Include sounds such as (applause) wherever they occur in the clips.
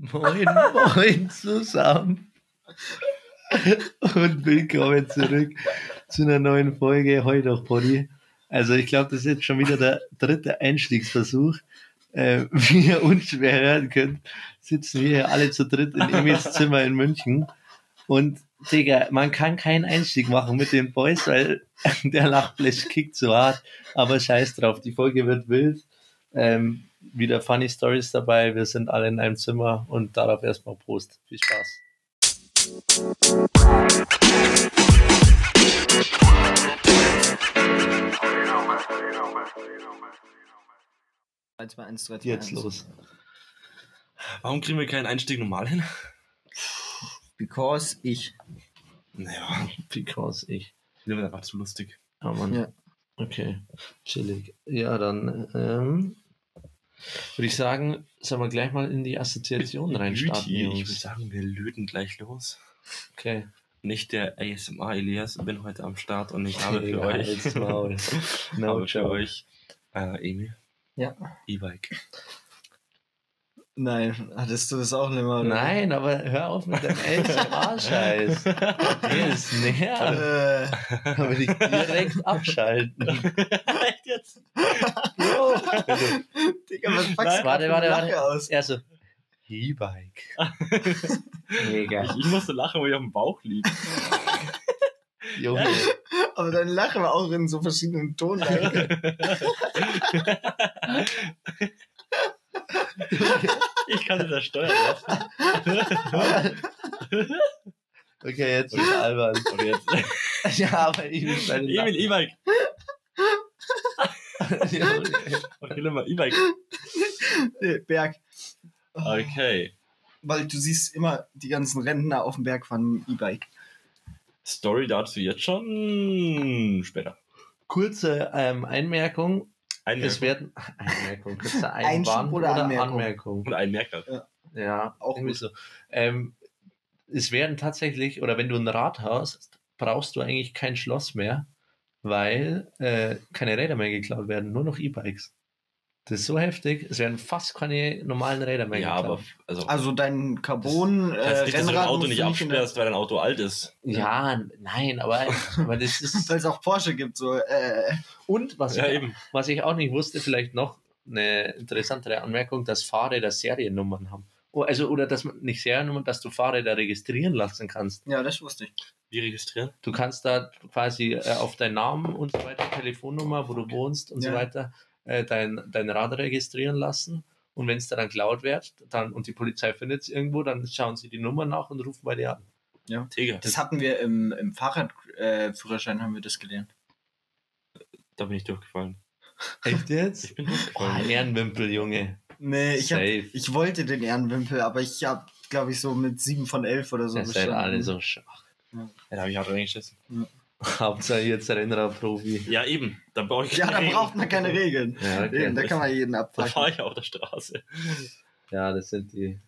Moin, moin zusammen. Und willkommen zurück zu einer neuen Folge Heute auf Pony. Also ich glaube, das ist jetzt schon wieder der dritte Einstiegsversuch. Äh, wie ihr unschwer hören könnt, sitzen wir hier alle zu dritt in Emils Zimmer in München. Und Digga, man kann keinen Einstieg machen mit den Boys, weil der Lachflash kickt so hart. Aber scheiß drauf, die Folge wird wild. Ähm, wieder Funny Stories dabei. Wir sind alle in einem Zimmer und darauf erstmal Prost. Viel Spaß. Jetzt los. Warum kriegen wir keinen Einstieg normal hin? Because ich. Naja, Because ich. das wird einfach zu lustig. Ja, Mann. Ja. Okay, chillig. Ja, dann ähm, würde ich sagen, sollen wir gleich mal in die Assoziation reinstarten, ich würde sagen, wir löten gleich los. Okay. Nicht der ASMR Elias, bin heute am Start und ich habe für euch. (laughs) No habe für euch äh, Emil, Ja. E-Bike. Nein, hattest du das auch nicht mal? oder? Nein, aber hör auf mit dem ASMR-Scheiß. (laughs) Der ist näher. Äh, Da will ich direkt abschalten. (laughs) Echt jetzt? (laughs) Digga, was Nein, du warte, warte, warte. aus? Er so, E-Bike. Mega. Ich, ich musste lachen, weil ich auf dem Bauch liege. (laughs) Junge. Aber dein Lache war auch in so verschiedenen Tonlagen. (laughs) Ich kann das steuern lassen. Okay, jetzt ist albern. Und jetzt. Ja, aber ich will seine Emil, E-Bike. (laughs) Ja, Okay, nimm mal E-Bike. Nee, Berg. Okay. Weil du siehst immer die ganzen Rentner auf dem Berg dem E-Bike. Story dazu jetzt schon später. Kurze ähm, Einmerkung. Ein Es werden Einmerkung, kurze Einschub Einwand oder oder, Anmerkung? Anmerkung. und ein Merker. Ja, Auch irgendwie gut. so. Ähm, es werden tatsächlich, oder wenn du ein Rad hast, brauchst du eigentlich kein Schloss mehr, weil äh, keine Räder mehr geklaut werden, nur noch E-Bikes. Das ist so heftig, es werden fast keine normalen Räder mehr Ja, geklaut. aber also, Also dein Carbon das heißt äh, nicht, dass du dein Auto nicht absperrst, weil dein Auto alt ist. Ja, nein, aber, aber das ist. (laughs) Weil es auch Porsche gibt, so, äh, Und was, Ja, ich, eben. was ich auch nicht wusste, vielleicht noch eine interessantere Anmerkung, dass Fahrräder Seriennummern haben. Oh, also, oder dass man nicht Seriennummern, dass du Fahrräder registrieren lassen kannst. ja, das wusste ich. Wie registrieren? Du kannst da quasi äh, auf deinen Namen und so weiter, Telefonnummer, wo du wohnst und so Ja. weiter, äh, dein, dein Rad registrieren lassen. Und wenn es dann geklaut wird dann, und die Polizei findet es irgendwo, dann schauen sie die Nummer nach und rufen bei dir an. Digga, Das hatten wir im, im Fahrradführerschein, äh, haben wir das gelernt. da bin ich durchgefallen. Echt jetzt? Ich bin durchgefallen. Ehrenwimpel, Junge. Nee, ich, hab, Safe. ich wollte den Ehrenwimpel, aber ich habe, glaube ich, so mit 7 von 11 oder so Ihr seid alle so schwach. Ja, da habe ich hart reingeschissen. (laughs) Hauptsache jetzt Rennradprofi. Ja, eben. Da brauche ich Ja, da braucht man keine Regeln. Ja, okay. Eben, da kann man jeden Da abfacken. fahre ich auf der Straße. ja, das sind die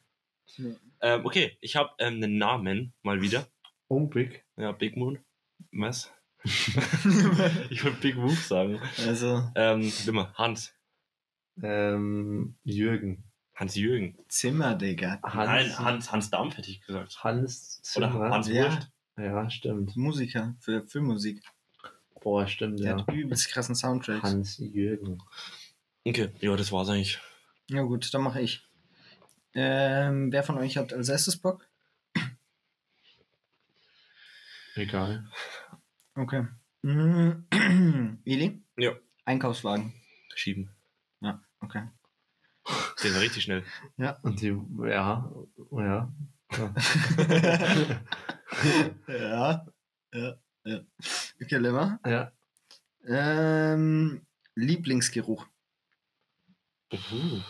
Ähm, okay, ich habe ähm, einen Namen mal wieder. Umpig. Ja, Big Moon. Was? (laughs) ich wollte Big Move sagen. Also, Ähm, immer Hans. Ähm, Jürgen. Hans-Jürgen. Zimmer, Digga. Hans, Nein, Hans, Hans Dampf hätte ich gesagt. Hans Oder Zimmer. Hans Ja. Wurst. Ja, stimmt. Musiker für Filmmusik. Boah, stimmt, Der ja. hat übelst krassen Soundtracks. Hans Jürgen. Okay, ja, das war's eigentlich. Ja gut, dann mache ich. Ähm, wer von euch hat als erstes Bock? Egal. Okay. Mhm. (clears throat) Eli? Ja. Einkaufswagen. Schieben. Ja, okay. Der war richtig schnell. Und die, ja, ja. ja. ja. Ja. Ja. Okay, Lemmer. ja. Ähm, Lieblingsgeruch. Uh,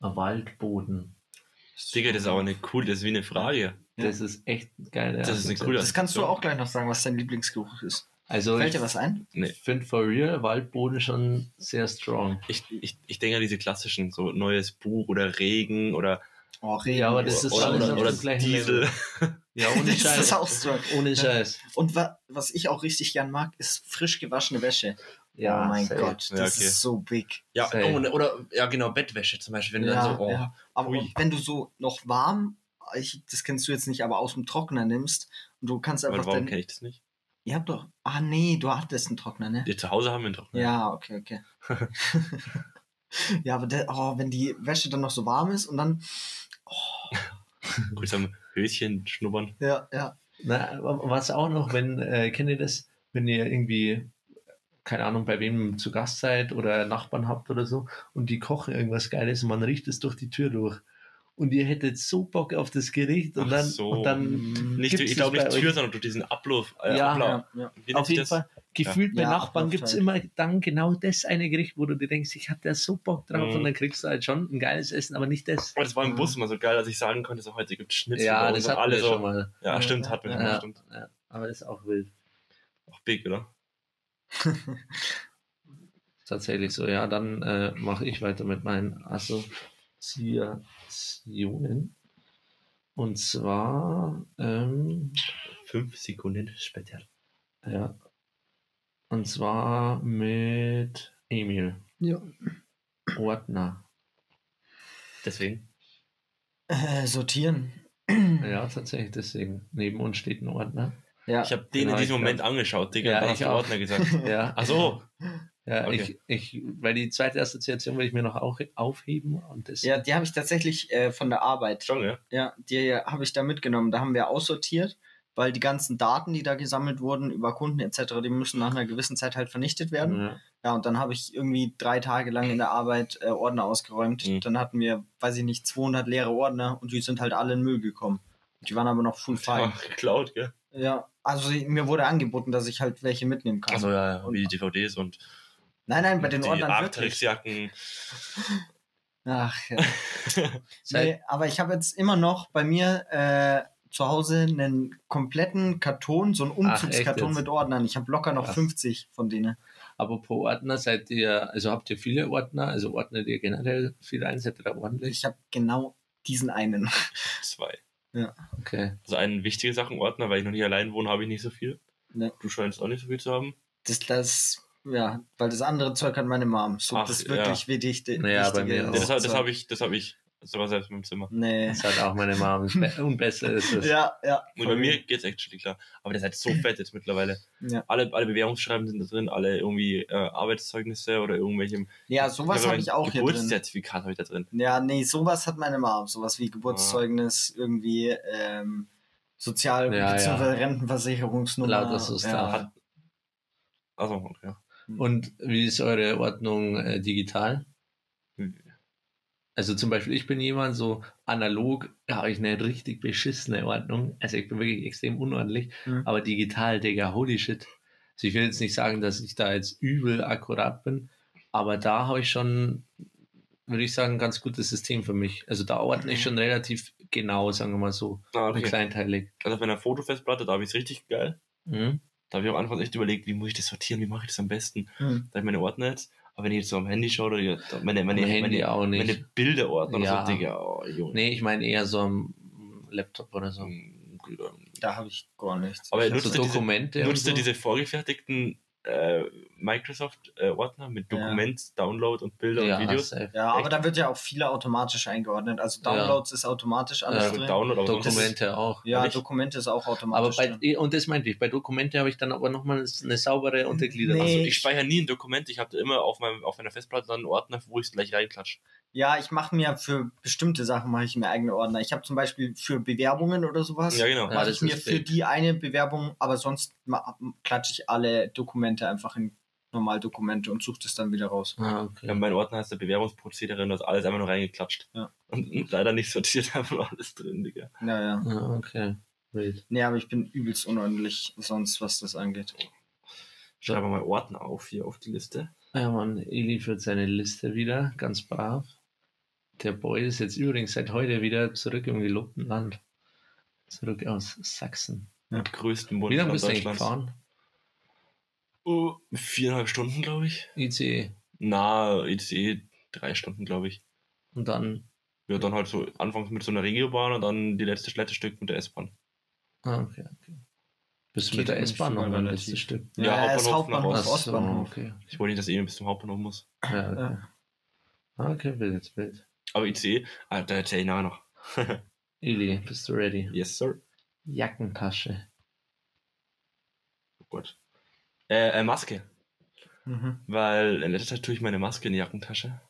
ein Waldboden. Digga, das ist aber eine cool, das ist wie eine Frage. Das ist echt geil. Das ist eine coole Das kannst du auch gleich noch sagen, was dein Lieblingsgeruch ist. Also, Fällt ich, dir was ein? Nee. ich finde for real Waldboden schon sehr strong. Ich, ich, ich denke an diese klassischen, so neues Buch oder Regen oder, Oh, Regen. Ja, aber das ist oder, alles oder, auf oder dem gleichen Diesel. (laughs) Ja, ohne Das ist Scheiß. auch strong. Ohne Scheiß. Und wa was ich auch richtig gern mag, ist frisch gewaschene Wäsche. Ja, oh mein safe. Gott, Ja, das okay. ist so big. Ja, oh, ne, oder, ja, genau, Bettwäsche zum Beispiel. Wenn du Ja, dann so, oh, ja. Aber Ui. wenn du so noch warm, ich, das kennst du jetzt nicht, aber aus dem Trockner nimmst und du kannst aber einfach warum dein, kenne ich das nicht? Ihr habt doch. Ah nee, du hattest einen Trockner, ne? Wir zu Hause haben wir einen Trockner. Ja, okay, okay. (laughs) ja, aber der, oh, wenn die Wäsche dann noch so warm ist und dann. Kurz am Höschen schnuppern. Ja, ja. Na, was auch noch, wenn, äh, kennt ihr das, wenn ihr irgendwie, keine Ahnung, bei wem zu Gast seid oder Nachbarn habt oder so und die kochen irgendwas Geiles und man riecht es durch die Tür durch. Und ihr hättet so Bock auf das Gericht und Ach dann, so. und dann Nicht, gibt's ich glaube nicht euch. Tür, sondern durch diesen Ablauf. Äh, Ja. Ablauf. ja, ja. Auf jeden das? Fall, gefühlt bei Ja, Nachbarn gibt es immer dann genau das eine Gericht, wo du dir denkst, ich hatte da so Bock drauf Mhm. und dann kriegst du halt schon ein geiles Essen, aber nicht das. Aber das war im Bus immer so geil, dass ich sagen konnte, so heute gibt es Schnitzel. Ja, das hatten alle wir so. schon mal. Ja, Ja, stimmt, ja, hat man ja. Ja. stimmt. Ja, aber das ist auch wild. Auch big, oder? (laughs) Tatsächlich so, ja, dann äh, mache ich weiter mit meinen Assoziationen. Und zwar, ähm, Fünf Sekunden später. ja, und zwar mit Emil. Ja. Ordner. Deswegen. Äh, sortieren. Ja, tatsächlich, deswegen. Neben uns steht ein Ordner. Ja. Ich habe den Genau, in diesem Moment angeschaut, Digga. Ja, ich. Ordner gesagt. Ja, Ach so. Ja Okay. ich, ich, weil die zweite Assoziation will ich mir noch auch aufheben. Und das, ja, die habe ich tatsächlich äh, von der Arbeit. Schon, ja? Ja, die habe ich da mitgenommen. Da haben wir aussortiert, weil die ganzen Daten, die da gesammelt wurden über Kunden etc., die müssen nach einer gewissen Zeit halt vernichtet werden. ja, Ja, und dann habe ich irgendwie drei Tage lang in der Arbeit äh, Ordner ausgeräumt. Mhm. Dann hatten wir, weiß ich nicht, 200 leere Ordner und die sind halt alle in Müll gekommen. Die waren aber noch full. (laughs) Ach, geklaut, gell? Ja, also mir wurde angeboten, dass ich halt welche mitnehmen kann. Also ja, ja, Und- wie die DVDs und nein, nein, bei den die Ordnern wirklich. Arcteryx-Jacken. Ach, ja. (laughs) Nee, aber ich habe jetzt immer noch bei mir äh, zu Hause einen kompletten Karton, so einen Ach, Umzugskarton jetzt? mit Ordnern. Ich habe locker noch Krass. 50 von denen. Aber pro Ordner seid ihr, also habt ihr viele Ordner, also ordnet ihr generell viel ein, seid ihr da ordentlich? Ich habe genau diesen einen. (laughs) Zwei. Okay. Also einen wichtige Sachen Ordner, weil ich noch nicht allein wohne, habe ich nicht so viel. Ne. Du scheinst auch nicht so viel zu haben. Das, das, ja, weil das andere Zeug hat meine Mom. So, Ach, das wirklich wichtig. Naja, bei mir auch. Ja, das das habe ich, das habe ich sogar selbst in meinem Zimmer. Nee. Das hat auch meine Mom. (laughs) Und besser ist es. Ja, ja. Und bei mir geht's actually klar. Aber der ist halt so fett jetzt mittlerweile. Ja, Alle, alle Bewerbungsschreiben sind da drin, alle irgendwie äh, Arbeitszeugnisse oder irgendwelche. ja sowas habe ich auch hier drin. Geburtszertifikat habe ich da drin. Ja, nee, sowas hat meine Mom. Sowas wie Geburtszeugnis, irgendwie ähm, Sozial- Ja, bzw. ja. Rentenversicherungsnummer. Lauter so Stuff. ja. Also, okay. Und wie ist eure Ordnung äh, digital? Also zum Beispiel, ich bin jemand so analog, habe ich eine richtig beschissene Ordnung. Also ich bin wirklich extrem unordentlich. Mhm. Aber digital, Digga, holy shit. Also ich will jetzt nicht sagen, dass ich da jetzt übel akkurat bin, aber da habe ich schon, würde ich sagen, ein ganz gutes System für mich. Also da ordne ich schon relativ genau, sagen wir mal so, Ah, okay. kleinteilig. Also auf einer Fotofestplatte, da habe ich es richtig geil. Mhm. Da habe ich am Anfang echt überlegt, wie muss ich das sortieren, wie mache ich das am besten. Hm. Da habe ich meine Ordner jetzt. Aber wenn ich jetzt so am Handy schaue, oder die- meine, meine, Handy meine, auch nicht. meine Bilderordner Ja. oder so, Digga, oh, Junge. Nee, ich meine eher so am Laptop oder so. Hm, Bruder. Da habe ich gar nichts. Aber nutzt diese- Dokumente und Nutzt ihr so. diese vorgefertigten äh, Microsoft-Ordner mit Ja. Dokument, Download und Bilder ja, und Videos? safe. Ja, aber Echt? da wird ja auch viele automatisch eingeordnet. Also Ja. Downloads ist automatisch alles Ja, Also drin. Download, aber sonst- Dokumente auch. ja, Nicht? Dokumente ist auch Aber automatisch bei, drin. und das meinte ich, bei Dokumente habe ich dann aber nochmal eine saubere Untergliederung. Nee. Also ich speichere nie ein Dokument, ich habe immer auf, meinem, auf meiner Festplatte dann einen Ordner, wo ich es gleich reinklatsche. Ja, ich mache mir für bestimmte Sachen mache ich mir eigene Ordner. Ich habe zum Beispiel für Bewerbungen oder sowas, Ja, genau. Ja, mache das ich mir für die eine Bewerbung, aber sonst klatsche ich alle Dokumente einfach in Normaldokumente und suche das dann wieder raus. Ah, okay. Ja, mein Ordner heißt der Bewerbungsprozedere und da ist alles einfach nur reingeklatscht. Ja. Und, und leider nicht sortiert, (laughs) einfach nur alles drin, Digga. Ja, ja. Ah, okay. Wild. Nee, aber ich bin übelst unordentlich sonst, was das angeht. Schreiben wir mal Ordner auf hier auf die Liste. Ja, Mann, Eli führt seine Liste wieder, ganz brav. Der Boy ist jetzt übrigens seit heute wieder zurück im gelobten Land. Zurück aus Sachsen. Mit größten Wie lange Bundesland bist du eigentlich gefahren? Oh, viereinhalb Stunden, glaube ich. ICE. Na, ICE drei Stunden, glaube ich. Und dann, Ja, dann halt so anfangs mit so einer Regiobahn und dann die letzte Schlettestück mit der S-Bahn. ah, okay, okay. Bist du mit der S-Bahn noch relativ. letzten Stück? Ja, Ja, ist Hauptbahnhof nach Hauptbahnhof, Ost. Ostbahnhof. okay. Ich wollte nicht, dass ihr bis zum Hauptbahnhof muss. Ja, okay. Ah, Okay, wild, wild. Aber ICE, ah, da erzähl ich nachher noch. (laughs) Ili, bist du ready? Yes, sir. Jackentasche. Oh Gott. Äh, äh, Maske. Mhm. Weil in letzter Zeit tue ich meine Maske in die Jackentasche.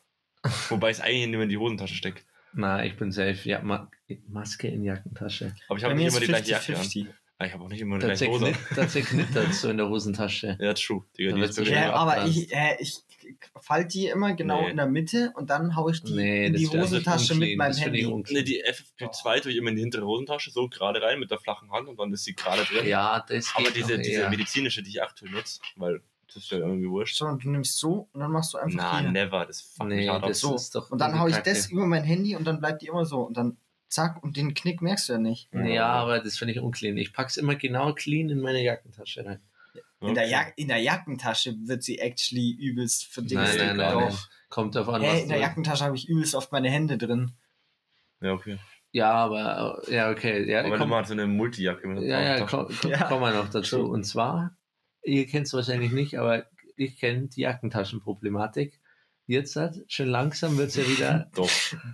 (laughs) Wobei ich es eigentlich nicht mehr in die Hosentasche stecke. Na, ich bin safe. Ja, Ma Maske in Jackentasche. Aber ich habe nicht immer die gleiche Jacke an. 50-50. Ah, ich habe auch nicht immer die gleiche Hose. an. da zerknittert so in der Hosentasche. (laughs) Ja, true. Digga, die wird's ist Ja, aber ich, äh, ich fall die immer genau Nee. in der Mitte und dann hau ich die Nee, in die Hosentasche mit meinem Handy. unclean. Ne, die FFP2 tue ich immer in die hintere Hosentasche, so gerade rein mit der flachen Hand und dann ist sie gerade drin. Ja, das Aber geht diese, diese medizinische, die ich aktuell nutze, weil das ist ja irgendwie wurscht. So, und du nimmst so und dann machst du einfach Na, hier. never, das fuckt Nee, mich hart das So. ist doch Und dann hau ich das über mein Handy und dann bleibt die immer so. Und dann zack, und den Knick merkst du ja nicht. Ja, aber das finde ich unclean. Ich pack's immer genau clean in meine Jackentasche rein. In, der Jack in der Jackentasche wird sie actually übelst Nein, verdingst. nein, nein, Doch. nein. Kommt davon, Hey, was in der. Jackentasche habe ich übelst oft meine Hände drin. Ja, okay. Ja, aber, ja, okay. Ja, Aber wenn du komm, mal so eine Multijacke mit ja, ja, komm, komm, Ja. kommen wir noch dazu. Und zwar, ihr kennt es wahrscheinlich nicht, aber ich kenne die Jackentaschenproblematik. Jetzt hat, schon langsam wird's ja wieder (laughs) Doch.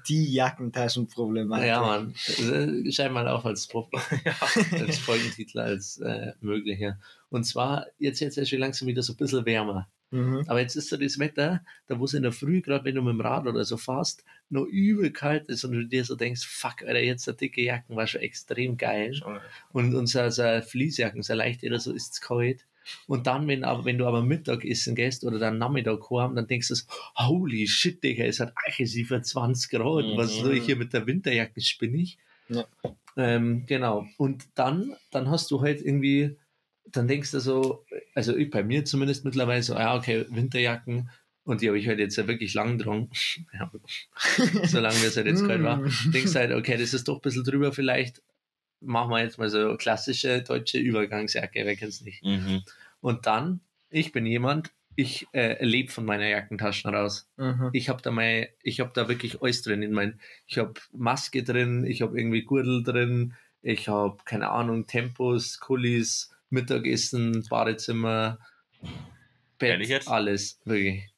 Die Jackentaschenproblematik. Ja, Mann. Äh, Schreib mal auf als, Pro (laughs) als (laughs) Folgentitel, als äh, möglicher. Und zwar, jetzt jetzt ist schon langsam wieder so ein bisschen wärmer. Mhm. Aber jetzt ist so das Wetter, da wo es in der Früh, gerade wenn du mit dem Rad oder so fährst, noch übel kalt ist und du dir so denkst, fuck, Alter, jetzt der dicke Jacken war schon extrem geil. Mal. Und unser so Fließjacken, so leicht oder so, ist es kalt. Und dann, wenn, wenn du aber Mittag essen gehst oder dann Nachmittag heim, dann denkst du, holy shit, Digga, es hat aggressiver 20 Grad. Mhm. Was soll ich hier mit der Winterjacke spinnig? Ja. Ähm, genau. Und dann, dann hast du halt irgendwie, dann denkst du so, also ich bei mir zumindest mittlerweile so, ja, okay, Winterjacken. Und die habe ich halt jetzt ja wirklich lang dran. (laughs) Ja, (laughs) solange es halt jetzt kalt war. Mm. Denkst halt, okay, das ist doch ein bisschen drüber, vielleicht machen wir jetzt mal so klassische deutsche Übergangsjacke, wer kennt's nicht. Mhm. Und dann, ich bin jemand, ich äh, lebe von meiner Jackentaschen raus. Mhm. Ich habe da mal, ich habe da wirklich alles drin. In mein, ich habe Maske drin, ich habe irgendwie Gürtel drin, ich habe keine Ahnung Tempos, Kulis, Mittagessen, Badezimmer, Bett, alles wirklich.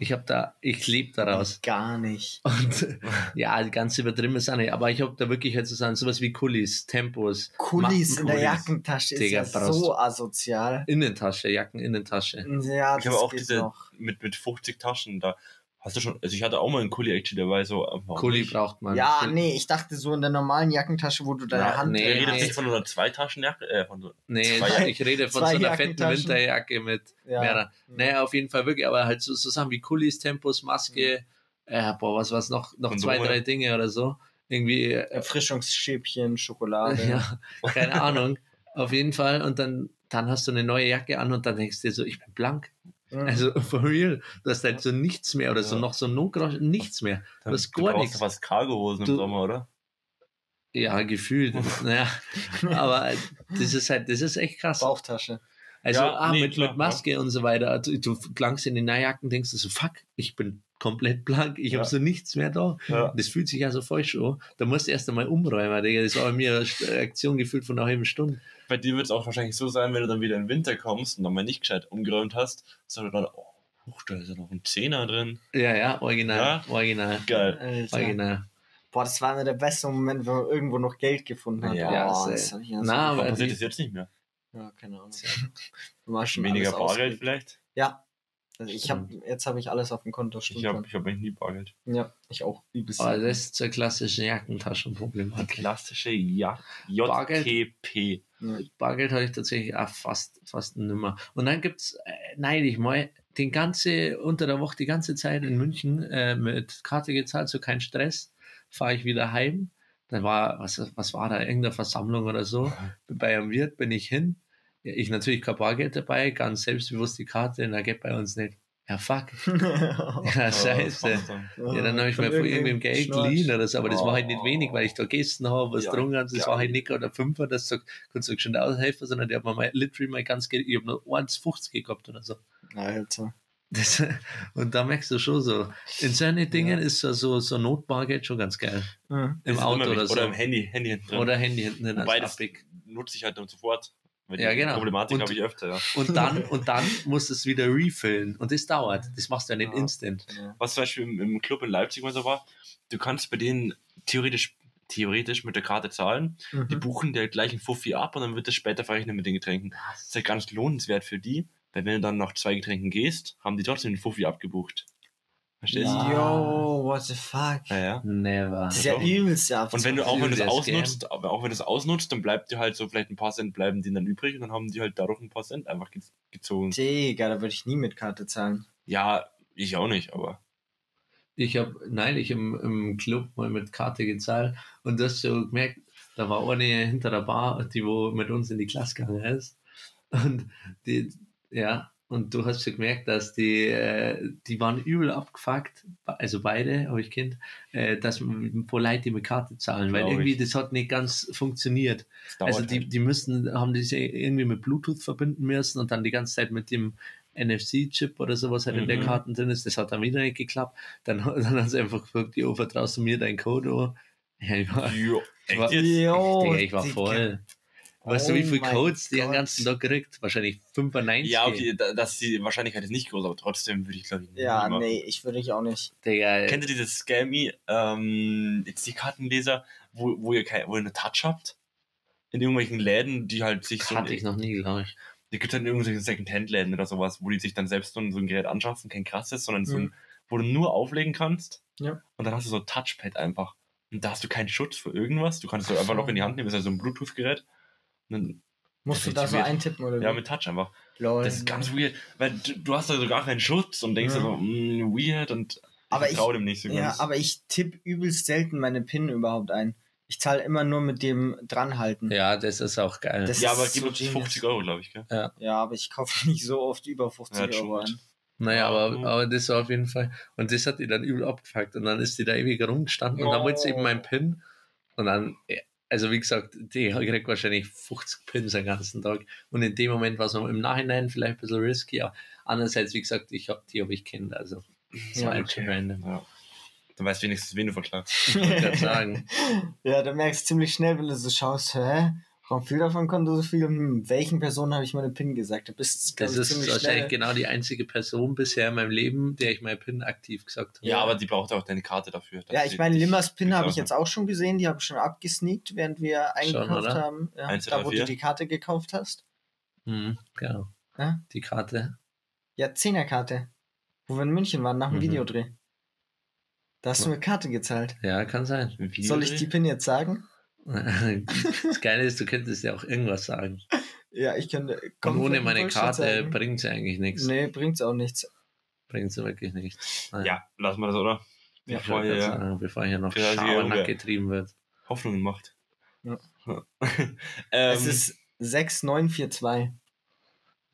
Ich habe da, ich lebe daraus. Gar nicht. Und ja, die ganze übertrieben ist auch nicht, aber ich habe da wirklich halt so sagen, sowas wie Kulis, Tempos, Kulis in der. Jackentasche ist Digga, ja brauchst so asozial. Innentasche, Jackeninnentasche. Ja, Ich habe das auch diese noch. mit, mit 50 Taschen da. Hast du schon, also ich hatte auch mal einen Kuli actually dabei, so einfach. Kuli nicht. braucht man. Ja, Ich- nee, ich dachte so in der normalen Jackentasche, wo du deine Ja, Hand nee, redet nee. nicht von einer Zweitaschenjacke, äh, von so, Nee, Zwei- (laughs) ich rede von zwei so einer fetten. Winterjacke mit Ja. mehrer. Naja, auf jeden Fall wirklich, aber halt so, so Sachen wie Kulis, Tempos, Maske, äh, boah, was was noch, noch zwei, Kondome. drei Dinge oder so. Irgendwie, äh, Erfrischungsschäbchen, Schokolade. (laughs) ja, keine (laughs) Ahnung. Auf jeden Fall. Und dann, dann hast du eine neue Jacke an und dann denkst du dir so, ich bin blank. Mhm. Also (laughs) for real. Du hast halt so nichts mehr oder so Ja. noch so Notgrosch, nichts mehr. Du hast du gar brauchst nichts. doch fast Cargohosen Du- im Sommer, oder? Ja, gefühlt. (laughs) naja, aber das ist halt, das ist echt krass. Bauchtasche. Also Ja, ah, nee, mit, klar, mit Maske und so weiter. Du, du klangst in den Neujacken, denkst du so, fuck, ich bin komplett blank, ich Ja. habe so nichts mehr da. Ja. Das fühlt sich ja so falsch an. Da musst du erst einmal umräumen, Digga. Das war bei mir eine Reaktion gefühlt von einer halben Stunde. Bei dir wird es auch wahrscheinlich so sein, wenn du dann wieder in den Winter kommst und dann mal nicht gescheit umgeräumt hast, sondern dann, oh, huch, da ist ja noch ein Zehner drin. Ja, ja, original, Ja? original, Geil. Alter. original. Boah, das war einer der besten Momente, wenn man irgendwo noch Geld gefunden hat. Ja, oh, sehr. das ich ja Na, so aber- passiert das jetzt nicht mehr? Ja, keine Ahnung. Weniger Bargeld vielleicht? Ja. Also ich hab, jetzt habe ich alles auf dem Konto. Ich stimmt habe schon. ich hab eigentlich nie Bargeld. Ja, ich auch. Übelst. Aber das ist zur klassischen Jackentaschenproblematik. Klassische ja Bargeld? JTP. Ja. Bargeld hatte ich tatsächlich auch fast, fast nimmer. Und dann gibt's äh, neidig mal den ganze, unter der Woche die ganze Zeit in München äh, mit Karte gezahlt, so kein Stress, fahre ich wieder heim. Dann war, was, was war da, irgendeine Versammlung oder so. Bei einem Wirt bin ich hin. Ja, ich natürlich kein Bargeld dabei, ganz selbstbewusst die Karte, na geht bei uns nicht. Ja, fuck. (laughs) Ja, scheiße. Ja, dann habe ich mir von irgendwem Geld geliehen oder so, aber das war halt nicht wenig, weil ich da gegessen habe, was Ja, getrunken habe. Das war halt nicht gerade ein Fünfer, das kannst du schon aushelfen, sondern der hat mir mal, literally mein ganz Geld, ich habe nur 1,50 gehabt oder so. Alter. Das, und da merkst du schon so, in solchen Dingen ist so, so, so Notbargeld schon ganz geil. Mhm. Im Auto oder so. Oder im Handy, Handy hinten drin. Oder Handy hinten drin Wobei das nutze ich halt dann sofort. Weil Ja, die genau. Problematik Und- habe ich öfter, ja. Und dann, (laughs) und dann musst du es wieder refillen. Und das dauert. Das machst du ja nicht Ja. instant. Ja. Was zum Beispiel im, im Club in Leipzig mal so war, du kannst bei denen theoretisch, theoretisch mit der Karte zahlen, die Mhm. buchen dir gleich einen Fuffi ab und dann wird das später verrechnet mit den Getränken. Das ist ja ganz lohnenswert für die, weil wenn du dann nach zwei Getränken gehst, haben die trotzdem den Fuffi abgebucht. Verstehst du? Yo, what the fuck? Ja, ja. Never. Das ist ja übelst ja. Und wenn du auch wenn du es ausnutzt, aber auch wenn du es ausnutzt, dann bleibt dir halt so vielleicht ein paar Cent bleiben denen dann übrig und dann haben die halt dadurch ein paar Cent einfach ge- gezogen. Digga, da würde ich nie mit Karte zahlen. Ja, ich auch nicht, aber Ich habe neulich im, im Club mal mit Karte gezahlt und das so gemerkt, da war eine hinter der Bar, die wo mit uns in die Klasse gegangen ist. Und die, ja, und du hast schon gemerkt, dass die, äh, die waren übel abgefuckt, also beide, habe ich Kind, äh, dass wo Leute die mit Karte zahlen, weil irgendwie ich. das hat nicht ganz funktioniert. Also die, halt. die müssen, haben das ja irgendwie mit Bluetooth verbinden müssen und dann die ganze Zeit mit dem NFC-Chip oder sowas halt in der Mhm. Karten drin ist. Das hat dann wieder nicht geklappt. Dann, (laughs) dann haben sie einfach gefragt, jo, vertraust du mir deinen Code? Oh? Ja, ich war, Jo, ich war, echt jetzt? Yo, Digga, ich war voll. Weißt du, Oh wie viele mein Codes die den ganzen Tag gekriegt? Wahrscheinlich 95. Ja, okay, da- dass die Wahrscheinlichkeit ist nicht groß, aber trotzdem würde ich glaube ich nie Ja, machen. nee, ich würde ich auch nicht. Digga, Kennt ihr dieses Scammy, ähm, jetzt die Kartenleser, wo, wo ihr kein, wo ihr eine Touch habt? In irgendwelchen Läden, die halt sich so. hatte ich noch nie, glaube ich. Die gibt es halt in irgendwelchen Second-Hand-Läden oder sowas, wo die sich dann selbst so ein, so ein Gerät anschaffen, kein krasses, sondern so ein, Mhm. wo du nur auflegen kannst. Ja. Und dann hast du so ein Touchpad einfach. Und da hast du keinen Schutz für irgendwas. Du kannst es einfach noch in die Hand nehmen, das ist ja so ein Bluetooth-Gerät. Dann, Musst du Das da so eintippen oder ja, mit Touch einfach. Lol. Das ist ganz weird, weil du, du hast also gar keinen Schutz und denkst Ja. so, mm, weird und Aber ich ich- traue dem nicht so Ja, ganz. aber ich tippe übelst selten meine PIN überhaupt ein. Ich zahle immer nur mit dem dranhalten. Ja, das ist auch geil. Das- ja, aber ist gib so uns genius. 50 Euro, glaube ich, gell? Ja, aber ich kaufe nicht so oft über 50 Ja, Euro ein. Naja, Ja, aber, aber das war auf jeden Fall. Und das hat die dann übel abgefuckt. Und dann ist die da ewig rumgestanden und dann Oh. wollte sie eben mein PIN. Und dann, also wie gesagt, die (laughs) kriegt wahrscheinlich 50 Pins den ganzen Tag. Und in dem Moment war es noch im Nachhinein vielleicht ein bisschen risky. Aber andererseits, wie gesagt, ich hab, die habe ich kennt. Also, das Ja, war schon random. Ja. Dann weißt du wenigstens, wen du verklagst. Ich (laughs) sagen. (laughs) Ja, da merkst du ziemlich schnell, wenn du so schaust, hä? Warum viel davon konnte so viel? Hm, welchen Personen habe ich meine PIN gesagt? Du bist Das ich, ist wahrscheinlich schnell. genau die einzige Person bisher in meinem Leben, der ich mein PIN aktiv gesagt habe. Ja, aber die braucht auch deine Karte dafür. Ja, ich meine, Limmers PIN habe ich jetzt auch schon gesehen, die habe ich schon abgesneakt, während wir eingekauft oder? haben. Ja, da, wo vier. du die Karte gekauft hast. Mhm, genau. Ja? Die Karte. Ja, Zehnerkarte. Wo wir in München waren, nach dem Mhm. Videodreh. Da hast du mit Karte gezahlt. Ja, kann sein. Soll ich die PIN jetzt sagen? Das Geile ist, du könntest ja auch irgendwas sagen. Ja, ich könnte. Und ohne meine Karte bringt sie eigentlich nichts. Nee, bringt's auch nichts. Bringt sie wirklich nichts. Nein. Ja, lassen wir das, oder? Ja, Bevor hier sagen, bevor hier noch Schabernack getrieben wird. Hoffnungen macht. Ja. (laughs) ähm, es ist 6942.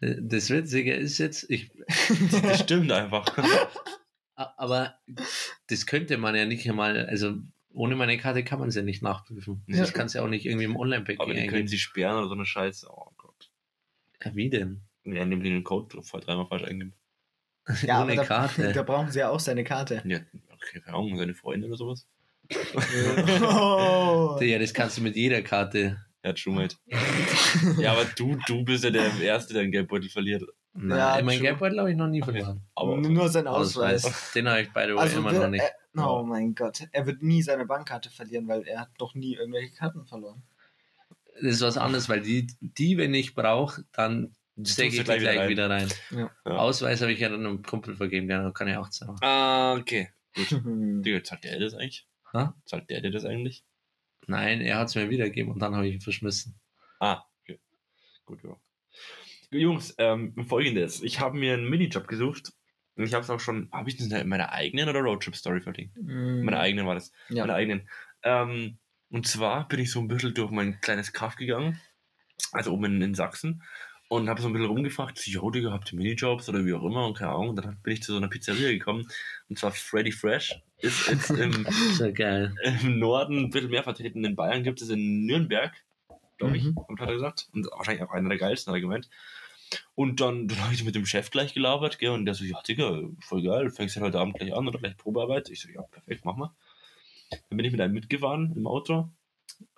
Äh, Das Witzige ist jetzt, ich, (laughs) das stimmt einfach. (laughs) aber das könnte man ja nicht einmal, also ohne meine Karte kann man es ja nicht nachprüfen. Ja. Das kannst du ja auch nicht irgendwie im Online-Banking Aber die können sie sperren oder so eine Scheiße. Oh Gott. Ja, wie denn? Ja, indem die den Code voll dreimal falsch eingeben. (laughs) Ja, ohne aber da, Karte. (laughs) da brauchen sie ja auch seine Karte. Ja, okay, keine Ahnung, seine Freundin oder sowas. (laughs) oh. Ja, das kannst du mit jeder Karte. Ja, True Mate. ja, aber du, du bist ja der Erste, der den Geldbeutel verliert. Nein, Ja, mein true. Geldbeutel habe ich noch nie verloren. Aber Nur sein Ausweis. Den habe ich way Also immer noch nicht. Er, oh mein Gott, er wird nie seine Bankkarte verlieren, weil er hat doch nie irgendwelche Karten verloren. Das ist was anderes, weil die, die wenn ich brauche, dann stecke ich die gleich gleich wieder wieder rein. Ja. Ja. Ausweis habe ich ja dann einem Kumpel vergeben, ja, kann ich auch zahlen. Ah, okay. (laughs) Digga, zahlt der das eigentlich? Hä? Zahlt der dir das eigentlich? Nein, er hat es mir wiedergegeben und dann habe ich ihn verschmissen. Ah, okay. Gut, ja. Jungs, ähm, folgendes. Ich habe mir einen Minijob gesucht. Und ich habe es auch schon, habe ich das in meiner eigenen oder Roadtrip-Story verlinkt? Hm. Meiner eigenen war das. Ja. Meiner eigenen. Ähm, und zwar bin ich so ein bisschen durch mein kleines Kaff gegangen. Also oben in, in Sachsen. Und habe so ein bisschen rumgefragt, so, yo, Digga, habt ihr Minijobs oder wie auch immer und keine Ahnung. Und dann bin ich zu so einer Pizzeria gekommen. Und zwar Freddy Fresh. Ist jetzt im, (laughs) geil. im Norden ein bisschen mehr vertreten. In Bayern gibt es in Nürnberg, glaube ich, Mhm. hat er gesagt. Und wahrscheinlich auch einer der geilsten, hat er gemeint. Und dann, dann habe ich mit dem Chef gleich gelabert, gell, und der so, ja, Digga, voll geil, fängst du heute Abend gleich an oder gleich Probearbeit? Ich so, ja, perfekt, mach mal. Dann bin ich mit einem mitgefahren im Auto.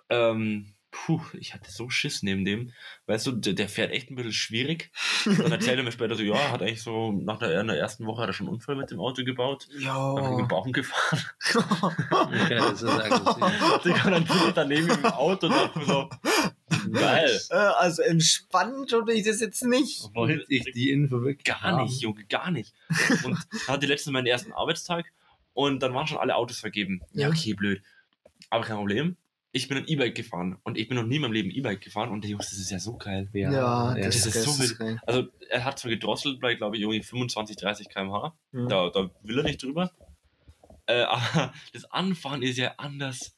Ähm, puh, ich hatte so Schiss neben dem. Weißt du, der, der fährt echt ein bisschen schwierig. Dann erzählt er mir später so, ja, er hat eigentlich so, nach der, der ersten Woche hat er schon einen Unfall mit dem Auto gebaut. Dann bin ich mit dem Ja. Baum gefahren. (laughs) Ja, das ist aggressiv. (laughs) Digga, dann sitze ich daneben im Auto und dachte mir so, geil. (laughs) Also entspannt tue ich das jetzt nicht. Wollte ich die Info wirklich Gar haben? nicht, Junge, gar nicht. Und (laughs) ich hatte letztens meinen ersten Arbeitstag und dann waren schon alle Autos vergeben. Ja, Ja. okay, blöd. Aber kein Problem. Ich bin ein E-Bike gefahren und ich bin noch nie in meinem Leben E-Bike gefahren und der Jungs, das ist ja so geil. Ja, das, das ist so geisteskrank. Also er hat zwar gedrosselt bei, glaube ich, irgendwie 25, 30 km/h. Mhm. Da, da will er nicht drüber. Äh, (laughs) aber das Anfahren ist ja anders.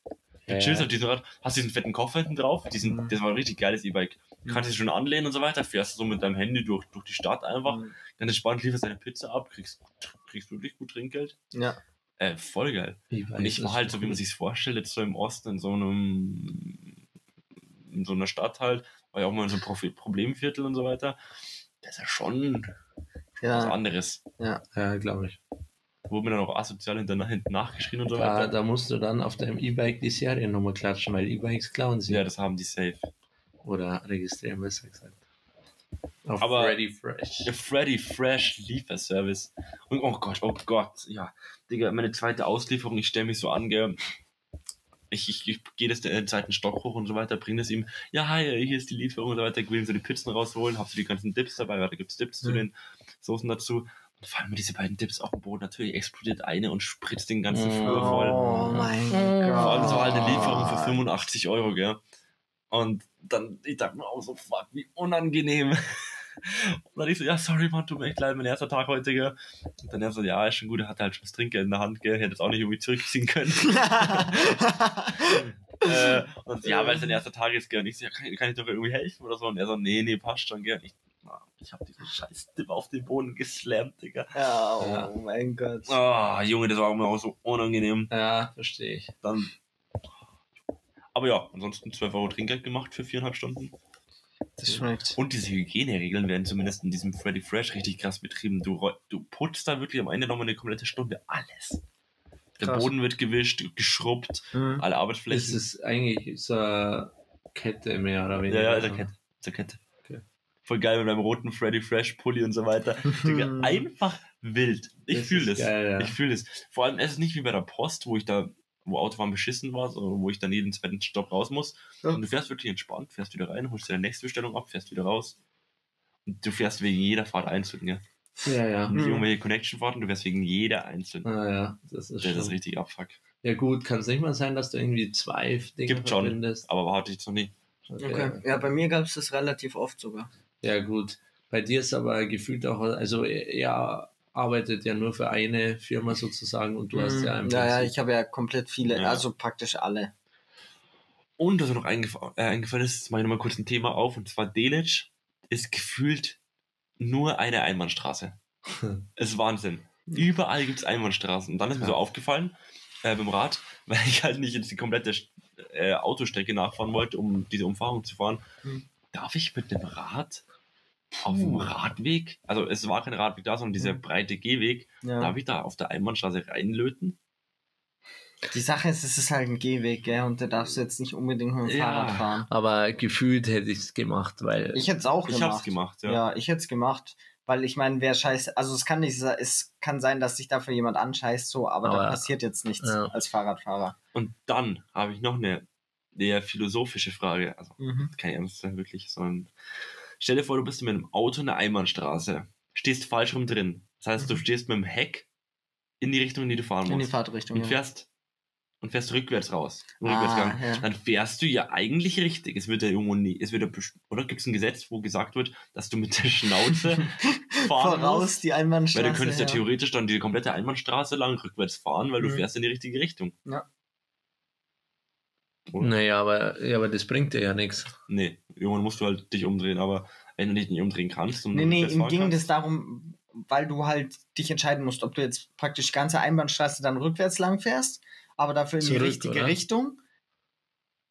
Du Ja, chillst ja. auf diesem Rad, hast diesen fetten Koffer hinten drauf. Diesen, Mhm. Das war ein richtig geiles E-Bike. Du kannst dich schon anlehnen und so weiter, fährst so mit deinem Handy durch, durch die Stadt einfach. Mhm. Dann entspannt lieferst deine Pizza ab, kriegst, kriegst wirklich gut Trinkgeld. Ja. Äh, voll geil. Ich Und ich war halt so, wie man sich's vorstellt, jetzt so im Osten, in so einem, in so einer Stadt halt, war ja auch mal in so einem Problemviertel und so weiter. Das ist ja schon was Ja. anderes. Ja, glaube ich. Wurde mir dann auch asozial hinten, nachgeschrien und so weiter. da musst du dann auf deinem E-Bike die Seriennummer klatschen, weil E-Bikes klauen sie. Ja, das haben die safe. Oder registrieren, besser gesagt. Auf Aber- Ready Fresh. Freddy Fresh Lieferservice. Und oh Gott, oh Gott, ja. Digga, meine zweite Auslieferung, ich stelle mich so an, gell. Ich, ich, ich gehe das den zweiten Stock hoch und so weiter, bringe das ihm. Ja, hi, hier ist die Lieferung und so weiter. Ich will ihm so die Pizzen rausholen, hab so die ganzen Dips dabei, weil da gibt's Dips zu Mhm. den Soßen dazu. Und fallen mir diese beiden Dips auf den Boden. Natürlich explodiert eine und spritzt den ganzen Flur voll. Oh mein Vor allem Gott. so halt eine Lieferung für 85 Euro, gell. Und dann, ich dachte mir auch so, fuck, wie unangenehm. (laughs) Und dann ich so, ja, sorry, Mann, tut mir echt leid, mein erster Tag heute, gell. Und dann er so, ja, ist schon gut, er hatte halt schon das Trinkgeld in der Hand, gell, hätte es auch nicht irgendwie zurückziehen können. (laughs) (laughs) äh, und ja, weil es sein erster Tag ist, gell. Und ich so, ja, kann, kann ich doch irgendwie helfen oder so? Und er so, nee, nee, passt schon, gell. Und ich, ich hab diesen scheiß Dip auf den Boden geslammt, Digga. ja, oh Ja. mein Gott. Ah, Junge, das war mir auch so unangenehm. Ja, verstehe ich. Dann. Aber ja, ansonsten 12 Euro Trinkgeld gemacht für viereinhalb Stunden. Das schmeckt. Und diese Hygieneregeln werden zumindest in diesem Freddy Fresh richtig krass betrieben. Du, du putzt da wirklich am Ende nochmal eine komplette Stunde alles. Der Krass. Boden wird gewischt, geschrubbt, Mhm. alle Das Arbeitsflächen. ist eigentlich so eine Kette mehr oder weniger. ja, ja, ist eine Kette. Ist eine Kette. Okay. Voll geil mit meinem roten Freddy Fresh Pulli und so weiter. (laughs) Digga, einfach wild. Ich Das fühle ist das. geil, ja. Ich fühle das. Vor allem, es ist nicht wie bei der Post, wo ich da, wo Autofahren beschissen war, sondern wo ich dann jeden zweiten Stopp raus muss. Ja. Und du fährst wirklich entspannt, fährst wieder rein, holst dir deine nächste Bestellung ab, fährst wieder raus. Und du fährst wegen jeder Fahrt einzeln, gell? Ja, ja. Nicht Mhm. irgendwelche Connection-Fahrten, du fährst wegen jeder einzeln. Ah, ja, das ist Das schon. ist richtig abfuck. Ja, gut, kann es nicht mal sein, dass du irgendwie zwei Dinge Gibt schon. verbindest. Aber hatte ich jetzt noch nie. Okay. Ja, bei mir gab es das relativ oft sogar. Ja, gut. Bei dir ist aber gefühlt auch, also er, arbeitet ja nur für eine Firma sozusagen und du hast ja Mhm. ja, ja, Prinzip- ich habe ja komplett viele, Ja. also praktisch alle. Und was mir noch eingef äh, eingefallen ist, jetzt mache ich nochmal kurz ein Thema auf, und zwar Delitzsch ist gefühlt nur eine Einbahnstraße. (laughs) ist Wahnsinn. Überall gibt es Einbahnstraßen. Und dann ist mir so Ja. aufgefallen, äh, beim Rad, (laughs) weil ich halt nicht jetzt die komplette äh, Autostrecke nachfahren wollte, um diese Umfahrung zu fahren. Hm. Darf ich mit dem Rad auf dem. Radweg, also es war kein Radweg da, sondern dieser Hm. breite Gehweg, Ja. darf ich da auf der Einbahnstraße reinlöten? Die Sache ist, es ist halt ein Gehweg, gell, und da darfst du jetzt nicht unbedingt mit dem Ja. Fahrrad fahren. Aber gefühlt hätte ich es gemacht, weil Ich hätte es auch Ich gemacht. hab's gemacht, ja. Ja, ich hätte es gemacht, weil ich meine, wer scheiße, also es kann nicht, es kann sein, dass sich dafür jemand anscheißt, so, aber, da Aber- passiert jetzt nichts Ja. als Fahrradfahrer. Und dann habe ich noch eine eher philosophische Frage. Also Mhm. kein Ernst sein, wirklich, sondern stell dir vor, du bist mit einem Auto in der Einbahnstraße, stehst falsch rum drin. Das heißt, du Mhm. stehst mit dem Heck in die Richtung, in die du fahren In die musst. Fahrtrichtung. und ja. fährst und fährst rückwärts raus. Ah, Rückwärtsgang. ja. Dann fährst du ja eigentlich richtig. Es wird ja irgendwo nie, es wird ja, oder gibt es ein Gesetz, wo gesagt wird, dass du mit der Schnauze (laughs) fahren Voraus musst? die Einbahnstraße. Weil du könntest ja. theoretisch dann die komplette Einbahnstraße lang rückwärts fahren, weil du Mhm. fährst in die richtige Richtung. Ja. Oder? naja, aber, ja, aber das bringt dir ja nichts. Nee, irgendwann musst du halt dich umdrehen, aber wenn du dich nicht umdrehen kannst und Nee, nee, ihm ging das darum, weil du halt dich entscheiden musst, ob du jetzt praktisch die ganze Einbahnstraße dann rückwärts lang fährst, aber dafür in die Zurück, richtige oder? Richtung.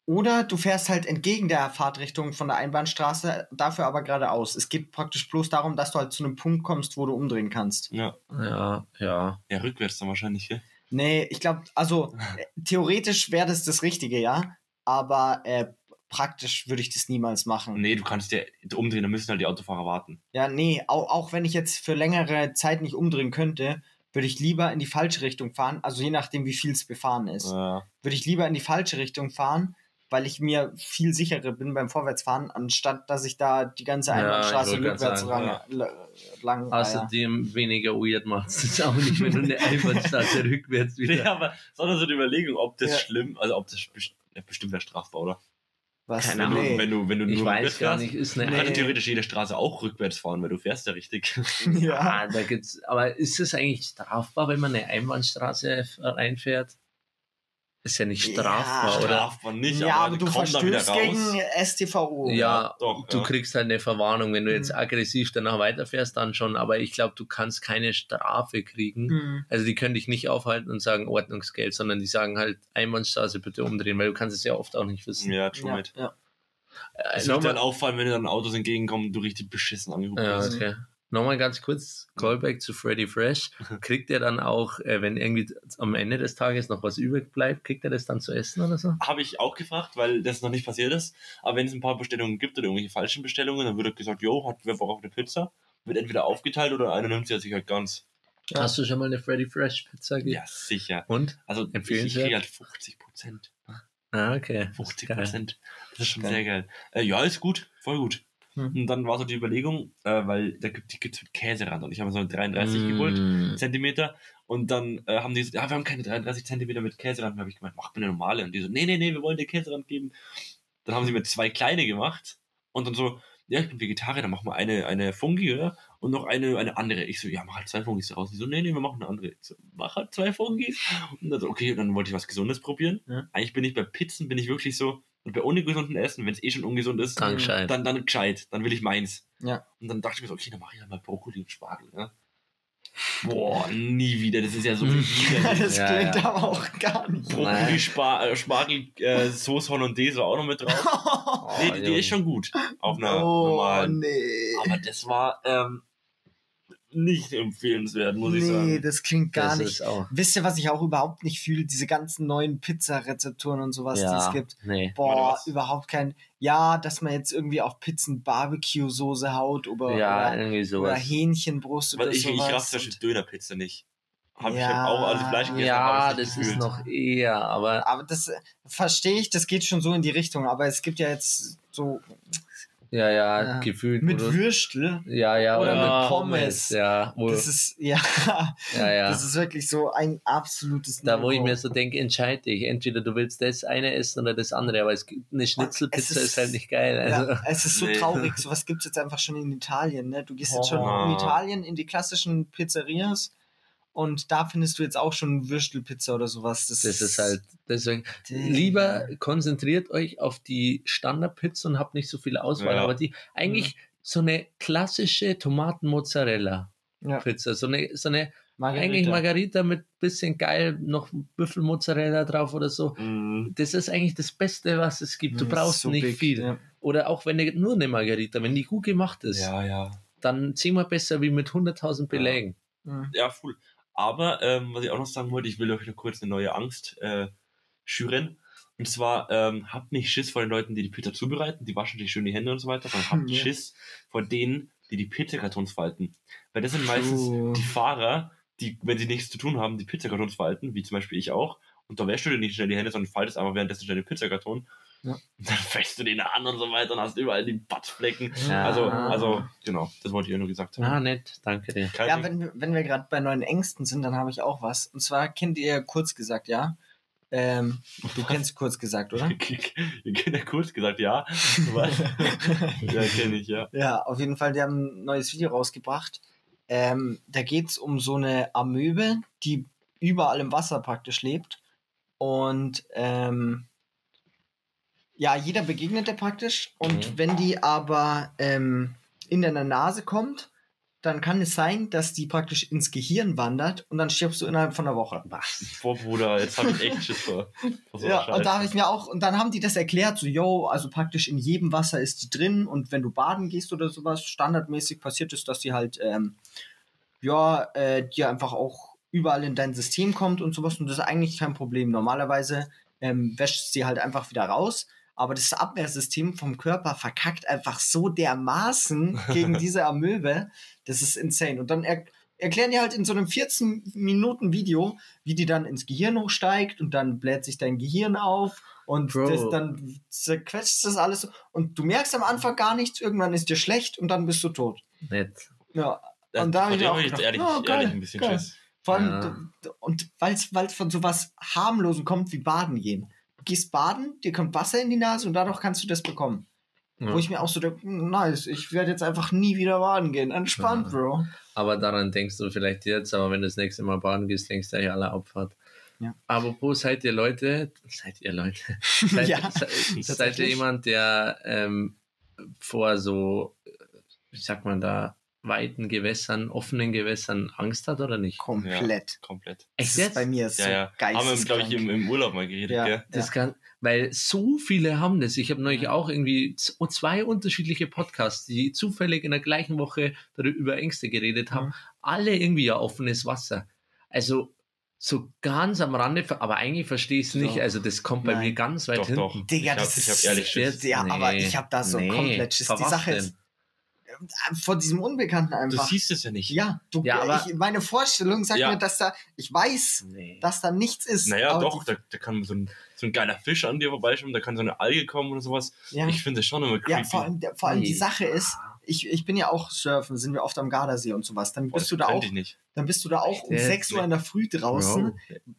Oder du fährst halt entgegen der Fahrtrichtung von der Einbahnstraße, dafür aber geradeaus. Es geht praktisch bloß darum, dass du halt zu einem Punkt kommst, wo du umdrehen kannst. Ja, Ja, ja. ja, rückwärts dann wahrscheinlich, gell? Nee, ich glaube, also (laughs) äh, theoretisch wäre das das Richtige, ja. Aber äh, praktisch würde ich das niemals machen. Nee, du kannst ja umdrehen, dann müssen halt die Autofahrer warten. Ja, nee, auch, auch wenn ich jetzt für längere Zeit nicht umdrehen könnte, würde ich lieber in die falsche Richtung fahren, also je nachdem, wie viel es befahren ist, Ja. würde ich lieber in die falsche Richtung fahren, weil ich mir viel sicherer bin beim Vorwärtsfahren, anstatt dass ich da die ganze Ja, Einbahnstraße ich grad rückwärts sagen, lang, la- lang. Außerdem weniger weird macht es auch nicht, wenn du eine (laughs) Einbahnstraße rückwärts wieder. Nee, aber sondern so die Überlegung, ob das Ja. schlimm, also ob das best- ja, bestimmt wäre strafbar, oder? Was? keine Wenn Ahnung. du, Nee. wenn du, wenn du Ich nur weiß rückwärts gar fährst, nicht, ist eine Nee. kann theoretisch jede Straße auch rückwärts fahren, weil du fährst ja richtig. (laughs) ja. Ah, da gibt's, aber ist es eigentlich strafbar, wenn man eine Einbahnstraße reinfährt? Ist ja nicht Ja, strafbar, oder? Strafbar nicht, ja, aber die du kommen dann wieder verstößt raus. gegen STVO. Ja, doch, du ja. kriegst halt eine Verwarnung, wenn du jetzt Mhm. aggressiv danach weiterfährst, dann schon, aber ich glaube, du kannst keine Strafe kriegen. Hm. Also die können dich nicht aufhalten und sagen Ordnungsgeld, sondern die sagen halt Einbahnstraße bitte umdrehen, weil du kannst es ja oft auch nicht wissen. Ja, true Ja, mate. ja. Äh, Es wird dann auffallen, wenn dir dann Autos entgegenkommen und du richtig beschissen angehupt Ja, wirst. okay. Nochmal ganz kurz, Callback zu Freddy Fresh. (laughs) Kriegt er dann auch, äh, wenn irgendwie am Ende des Tages noch was übrig bleibt, kriegt er das dann zu essen oder so? Habe ich auch gefragt, weil das noch nicht passiert ist. Aber wenn es ein paar Bestellungen gibt oder irgendwelche falschen Bestellungen, dann wird gesagt, jo, hat wer braucht eine Pizza? Wird entweder aufgeteilt oder einer nimmt sie sich halt ganz. Ja. Hast du schon mal eine Freddy Fresh Pizza gegeben? Ja, sicher. Und? Also ich, ich Empfehlenswert? kriege halt 50 Prozent. Ah, okay. 50 Geil. Prozent. Das ist schon Geil. sehr geil. Äh, ja, ist gut. Voll gut. Hm. Und dann war so die Überlegung, äh, weil da gibt die gibt's mit Käserand und ich habe so eine 33 Mm. geholt. Zentimeter und dann äh, haben die gesagt, ja, wir haben keine 33 Zentimeter mit Käserand. Dann habe ich gemeint, mach mir eine normale. Und die so, nee, nee, nee, wir wollen dir Käserand geben. Dann haben sie mir zwei kleine gemacht und dann so, ja, ich bin Vegetarier, dann machen wir eine, eine Fungi, oder? Und noch eine, eine andere. Ich so, ja, mach halt zwei Fungis daraus. Die so, nee, nee, wir machen eine andere. Ich so, mach halt zwei Fungis. Und dann so, okay, dann wollte ich was Gesundes probieren. Ja. Eigentlich bin ich bei Pizzen, bin ich wirklich so, und bei ungesunden Essen, wenn es eh schon ungesund ist, Dann gescheit. dann, dann gescheit. Dann will ich meins. Ja. Und dann dachte ich mir so, okay, dann mache ich halt mal Brokkoli und Spargel. Ne? Boah, nie wieder. Das ist ja so Mhm. widerlich. (laughs) Das Ja, klingt ja. aber auch gar nicht. Brokkoli, Spar äh, Spargel, äh, Soße Hollandaise war auch noch mit drauf. (laughs) nee, die, die ist schon gut. Auf einer oh, normalen. nee. Aber das war ähm, nicht empfehlenswert, muss ich nee, sagen. das klingt gar das nicht. Wisst ihr, was ich auch überhaupt nicht fühle? Diese ganzen neuen Pizza-Rezepturen und sowas, die es ja, gibt. nee. Boah, überhaupt kein. Ja, dass man jetzt irgendwie auf Pizzen Barbecue-Soße haut oder, Ja, oder, oder sowas. Hähnchenbrust oder Weil ich, ich sowas. raff zum Beispiel Dönerpizza nicht. Hab, Ich Ja. habe auch alles Fleisch gegessen, Ja, das nicht ist gefühlt. noch eher, aber aber das äh, verstehe ich, das geht schon so in die Richtung. Aber es gibt ja jetzt so ja, ja, Ja. gefühlt. mit du- Würstel. ja, ja, oder oder mit Pommes. Ja, Das ist, ja, ja, ja. das ist wirklich so ein absolutes da, wo ich mir so denke, entscheide dich. Entweder du willst das eine essen oder das andere, aber es gibt eine Schnitzelpizza ist, ist- halt nicht geil. Also, Ja, es ist so Nee. traurig. Sowas gibt es jetzt einfach schon in Italien. Ne? Du gehst jetzt schon Oh. in Italien in die klassischen Pizzerias und da findest du jetzt auch schon Würstelpizza oder sowas. Das, das ist halt, deswegen, Digga. lieber konzentriert euch auf die Standardpizza und habt nicht so viel Auswahl, Ja. aber die, eigentlich so eine klassische Tomaten-Mozzarella-Pizza, Ja, so eine, so eine, Margarita. eigentlich Margarita mit bisschen geil, noch Büffelmozzarella drauf oder so. Mhm. Das ist eigentlich das Beste, was es gibt. Du Mm, brauchst so nicht big, viel. Ja. Oder auch wenn nur eine Margarita, wenn die gut gemacht ist, Ja, ja. dann zehnmal besser wie mit 100.000 Belägen. Mhm. Ja, cool. Aber, ähm, was ich auch noch sagen wollte, ich will euch noch kurz eine neue Angst äh, schüren. Und zwar, ähm, habt nicht Schiss vor den Leuten, die die Pizza zubereiten, die waschen sich schön die Hände und so weiter, sondern habt Ja. Schiss vor denen, die die Pizzakartons falten. Weil das sind meistens True. die Fahrer, die, wenn sie nichts zu tun haben, die Pizzakartons falten, wie zum Beispiel ich auch. Und da wäschst du dir nicht schnell die Hände, sondern faltest einfach währenddessen schnell den Pizzakarton. Ja. (laughs) Dann fächst du den an und so weiter und hast überall die Buttflecken. Ja. Also, also, genau, das wollte ich ja nur gesagt haben. Ah, nett, danke dir. Kein Ja, wenn, wir- wenn wir gerade bei neuen Ängsten sind, dann habe ich auch was. Und zwar kennt ihr kurz gesagt, ja? Ähm, du kennst kurz gesagt, oder? (laughs) Ihr kennt ja kurz gesagt, ja. (laughs) Ja, kenne ich, ja. Ja, auf jeden Fall, die haben ein neues Video rausgebracht. Ähm, da geht's um so eine Amöbe, die überall im Wasser praktisch lebt. Und ähm, ja, jeder begegnet der praktisch. Und Mhm. wenn die aber ähm, in deiner Nase kommt, dann kann es sein, dass die praktisch ins Gehirn wandert und dann stirbst du innerhalb von einer Woche. Boah, Bruder, jetzt habe ich echt Schiss vor. (laughs) Ja, und da habe ich mir auch, und dann haben die das erklärt, so, yo, also praktisch in jedem Wasser ist die drin und wenn du baden gehst oder sowas, standardmäßig passiert ist, dass die halt, ähm, ja, äh, dir einfach auch überall in dein System kommt und sowas und das ist eigentlich kein Problem. Normalerweise ähm, wäscht sie halt einfach wieder raus, aber das Abwehrsystem vom Körper verkackt einfach so dermaßen gegen (laughs) diese Amöbe. Das ist insane. Und dann er erklären die halt in so einem 14 Minuten Video, wie die dann ins Gehirn hochsteigt und dann bläht sich dein Gehirn auf und das, dann zerquetscht das alles so. und du merkst am Anfang gar nichts, irgendwann ist dir schlecht und dann bist du tot. Nett. Ja, Das, Und da hab von ich auch gedacht, ehrlich, oh, geil, ehrlich ein bisschen geil. Schiss. Vor allem, Ja. und weil es von so was harmlosem kommt wie Baden gehen. Gehst baden, dir kommt Wasser in die Nase und dadurch kannst du das bekommen. Ja. Wo ich mir auch so denke, nice, ich werde jetzt einfach nie wieder baden gehen. Entspannt, Ja. Bro. Aber daran denkst du vielleicht jetzt, aber wenn du das nächste Mal baden gehst, denkst du ja alle Abfahrt. Ja. Apropos, seid ihr Leute, seid ihr Leute, (laughs) seid, Ja, se, seid ihr jemand, der ähm, vor so, wie sagt man da, weiten Gewässern, offenen Gewässern Angst hat oder nicht? Komplett. Komplett. Das Echt ist jetzt? bei mir so Ja, ja. Haben wir, geisteskrank. glaube ich, im, im Urlaub mal geredet, Ja. gell? Das kann, weil so viele haben das. Ich habe neulich Ja. auch irgendwie z- zwei unterschiedliche Podcasts, die zufällig in der gleichen Woche darüber über Ängste geredet haben. Mhm. Alle irgendwie ja offenes Wasser. Also so ganz am Rande, aber eigentlich verstehe ich es nicht. Doch. Also das kommt bei Nein. mir ganz weit Doch, hinten. doch. Digga, ich hab, das ich ist hab ehrlich Schiss. Ja, Nee, aber ich habe da so nee. komplett Schiss. Die Sache denn? ist, äh, vor diesem Unbekannten Du einfach. siehst es ja nicht. ja, du, Ja, aber- ich, meine Vorstellung sagt Ja. mir, dass da, ich weiß, Nee. dass da nichts ist. Naja, doch, die- da, da kann so ein, so ein geiler Fisch an dir vorbeischwimmen, da kann so eine Alge kommen oder sowas. ja. Ich finde das schon immer creepy. Ja, vor allem, der- vor allem die Nee. Sache ist, ich, ich bin ja auch surfen, sind wir oft am Gardasee und sowas. Dann Boah, bist du das da auch, dann bist du da auch um Echt? 6 Uhr in der Früh draußen, Bro.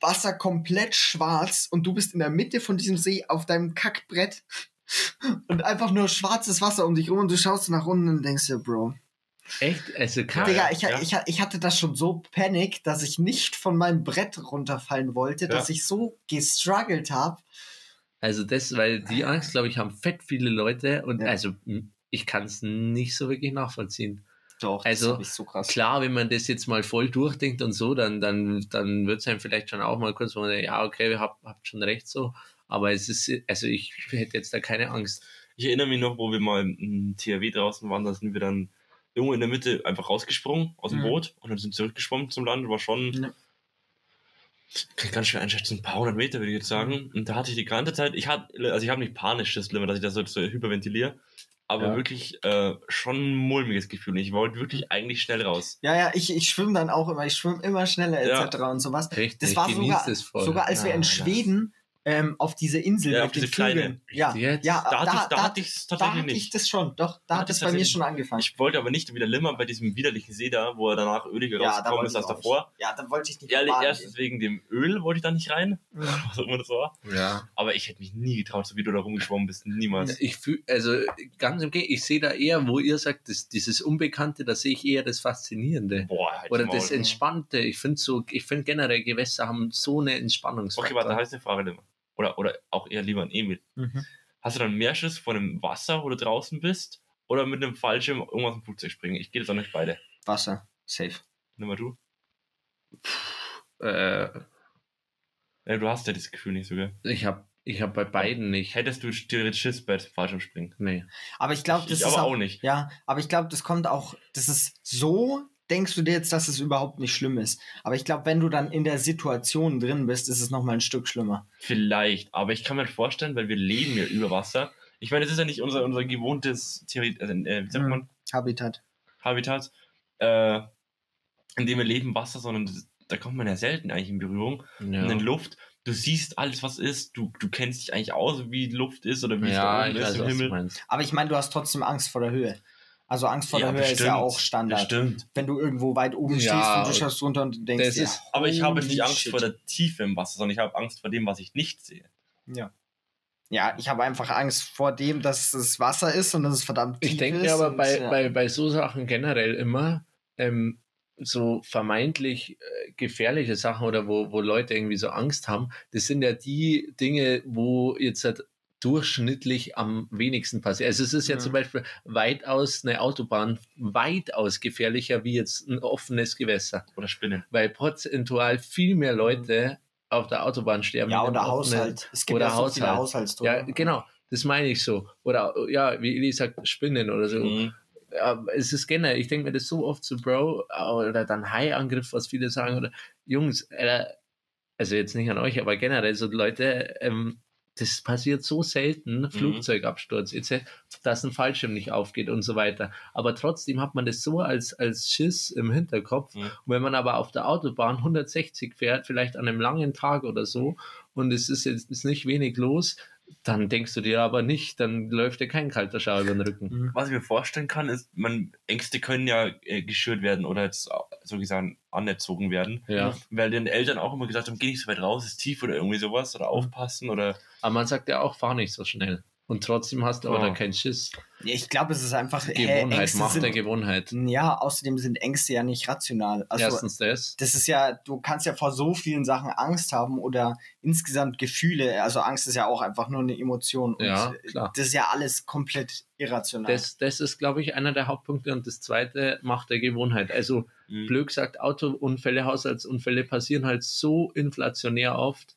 Wasser komplett schwarz und du bist in der Mitte von diesem See auf deinem Kackbrett und einfach nur schwarzes Wasser um dich rum und du schaust nach unten und denkst dir, Bro. Echt? Also kann, Digga, ja, ich, ja. Ich, ich hatte das schon so Panik, dass ich nicht von meinem Brett runterfallen wollte, dass ich so gestruggelt habe. also das, weil die Angst, glaube ich, haben fett viele Leute und Ja. also ich kann es nicht so wirklich nachvollziehen. Doch, Also, so krass. Klar, wenn man das jetzt mal voll durchdenkt und so, dann, dann, dann wird es einem vielleicht schon auch mal kurz, wo man denkt, ja, okay, ihr habt, habt schon recht so. Aber es ist, also ich hätte jetzt da keine Angst. Ich erinnere mich noch, wo wir mal im THW draußen waren, da sind wir dann irgendwo in der Mitte einfach rausgesprungen aus dem Mhm. Boot und dann sind zurückgeschwommen zum Land. War schon, Ja. kann ich ganz schwer einschätzen, ein paar hundert Meter würde ich jetzt sagen. Und da hatte ich die ganze Zeit, ich hatte, also ich habe nicht panisch das Limit, dass ich das so, so hyperventiliere, aber Ja. wirklich äh, schon ein mulmiges Gefühl. Ich wollte wirklich eigentlich schnell raus. Ja, ja, ich, ich schwimme dann auch immer, ich schwimme immer schneller Ja. etc. und sowas. Richtig, Das war sogar, das voll. sogar als wir Ja, in ja. Schweden ähm, auf diese Insel Ja, mit auf diese kleine. Ja, Jetzt? ja, Da hatte ich- da da, hatte ich's da tatsächlich hatte ich nicht. das schon, doch, da Da hat es ich bei mir schon angefangen. Ich wollte aber nicht wieder limmern bei diesem widerlichen See da, wo er danach öliger ja, da rausgekommen ist ich als davor. nicht. Ja, da wollte ich nicht Ehrlich, erstens wegen dem Öl wollte ich da nicht rein. Ja. (laughs) was auch immer das war. Ja. Aber ich hätte mich nie getraut, so wie du da rumgeschwommen bist. Niemals. Ich fühle, also ganz im Gegenteil, ich sehe da eher, wo ihr sagt, das, dieses Unbekannte, da sehe ich eher das Faszinierende. Boah, halt Oder das Entspannte. Ich finde so, ich finde generell Gewässer haben so eine Okay, Entspannungsfaktor. warte, da heißt eine Frage Limmer. Oder, oder auch eher lieber an Emil. Mhm. Hast du dann mehr Schiss vor dem Wasser, wo du draußen bist? Oder mit einem Fallschirm irgendwas im Flugzeug springen? Ich gehe jetzt auch nicht beide. Wasser, safe. Nimm mal du. äh, Ja, du hast ja das Gefühl nicht so, gell? ich habe ich hab bei beiden nicht. Hättest du theoretisch Schiss bei Fallschirm springen? Nee. Aber ich glaube, Ich das ist aber auch, auch nicht. Ja, aber ich glaube, das kommt auch, das ist so, denkst du dir jetzt, dass es überhaupt nicht schlimm ist. Aber ich glaube, wenn du dann in der Situation drin bist, ist es nochmal ein Stück schlimmer. Vielleicht, aber ich kann mir vorstellen, weil wir leben ja über Wasser. Ich meine, es ist ja nicht unser, unser gewohntes Theorie, also, äh, wie sagt Mhm. man, Habitat. Habitat, äh, in dem wir leben Wasser, sondern das, da kommt man ja selten eigentlich in Berührung. Ja. Und in Luft, du siehst alles, was ist, du, du kennst dich eigentlich aus, wie Luft ist oder wie es ja, da ich oben ist weiß, im Himmel. Aber ich meine, du hast trotzdem Angst vor der Höhe. Also Angst vor der Höhe ist ja auch Standard. Bestimmt. Wenn du irgendwo weit oben Ja, stehst und du schaust runter und du denkst, das ist- Aber ich habe nicht Angst shit. vor der Tiefe im Wasser, sondern ich habe Angst vor dem, was ich nicht sehe. Ja. Ja, ich habe einfach Angst vor dem, dass es Wasser ist und dass es verdammt tief Ich denke ist. aber und, bei, ja. bei, bei so Sachen generell immer, ähm, so vermeintlich äh, gefährliche Sachen oder wo, wo Leute irgendwie so Angst haben, das sind ja die Dinge, wo jetzt halt durchschnittlich am wenigsten passiert. Also es ist ja Mhm. zum Beispiel weitaus eine Autobahn weitaus gefährlicher wie jetzt ein offenes Gewässer, Oder Spinnen. weil prozentual viel mehr Leute auf der Autobahn sterben. ja, oder offenen- Haushalt. Es gibt oder ja so viele Haushalt. Haushaltstore. Ja, genau, das meine ich so. Oder ja, wie Eli sagt, Spinnen oder so. Mhm. Ja, es ist generell, ich denke mir das so oft so, Bro, oder dann Hai-Angriff, was viele sagen, oder Jungs, äh, also jetzt nicht an euch, aber generell so Leute, ähm, das passiert so selten, Flugzeugabsturz, etc., dass ein Fallschirm nicht aufgeht und so weiter. Aber trotzdem hat man das so als, als Schiss im Hinterkopf. Mhm. Und wenn man aber auf der Autobahn 160 fährt, vielleicht an einem langen Tag oder so, und es ist jetzt ist nicht wenig los, dann denkst du dir aber nicht, dann läuft dir kein kalter Schauer über den Rücken. Was ich mir vorstellen kann, ist, man, Ängste können ja äh, geschürt werden oder jetzt so gesagt anerzogen werden. Ja. Weil den Eltern auch immer gesagt haben, geh nicht so weit raus, ist tief oder irgendwie sowas oder aufpassen oder. Aber man sagt ja auch, fahr nicht so schnell. Und trotzdem hast du aber Ja. da keinen Schiss. Ja, ich glaube, es ist einfach Gewohnheit, Ängste Macht der sind, Gewohnheit. Ja, außerdem sind Ängste ja nicht rational. Also Erstens das. das ist ja, du kannst ja vor so vielen Sachen Angst haben oder insgesamt Gefühle. Also Angst ist ja auch einfach nur eine Emotion. Und Ja, klar. das ist ja alles komplett irrational. Das, das ist, glaube ich, einer der Hauptpunkte. Und das zweite, Macht der Gewohnheit. Also, Mhm. blöd gesagt, Autounfälle, Haushaltsunfälle passieren halt so inflationär oft,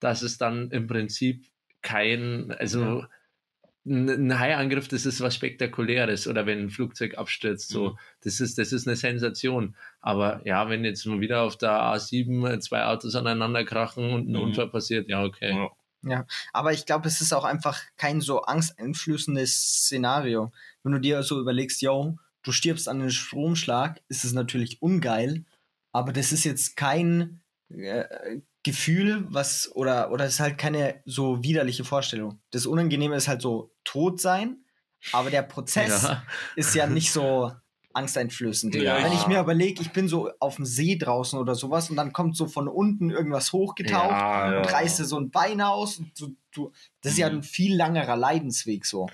dass es dann im Prinzip kein, also ein ein Haiangriff, das ist was Spektakuläres oder wenn ein Flugzeug abstürzt, so, Mhm. das ist, das ist eine Sensation. Aber ja, wenn jetzt mal wieder auf der A7 zwei Autos aneinander krachen und ein Mhm. Unfall passiert, ja, okay. Ja. Aber ich glaube, es ist auch einfach kein so angsteinflößendes Szenario. Wenn du dir so überlegst, yo, du stirbst an einem Stromschlag, ist es natürlich ungeil, aber das ist jetzt kein äh, Gefühl, was oder oder es ist halt keine so widerliche Vorstellung. Das Unangenehme ist halt so tot sein, aber der Prozess Ja. ist ja nicht so angsteinflößend. Ja, Wenn ich mir überlege, ich bin so auf dem See draußen oder sowas und dann kommt so von unten irgendwas hochgetaucht Ja, ja. und reißt so ein Bein aus. Und du, du, das ist ja ein viel langerer Leidensweg so.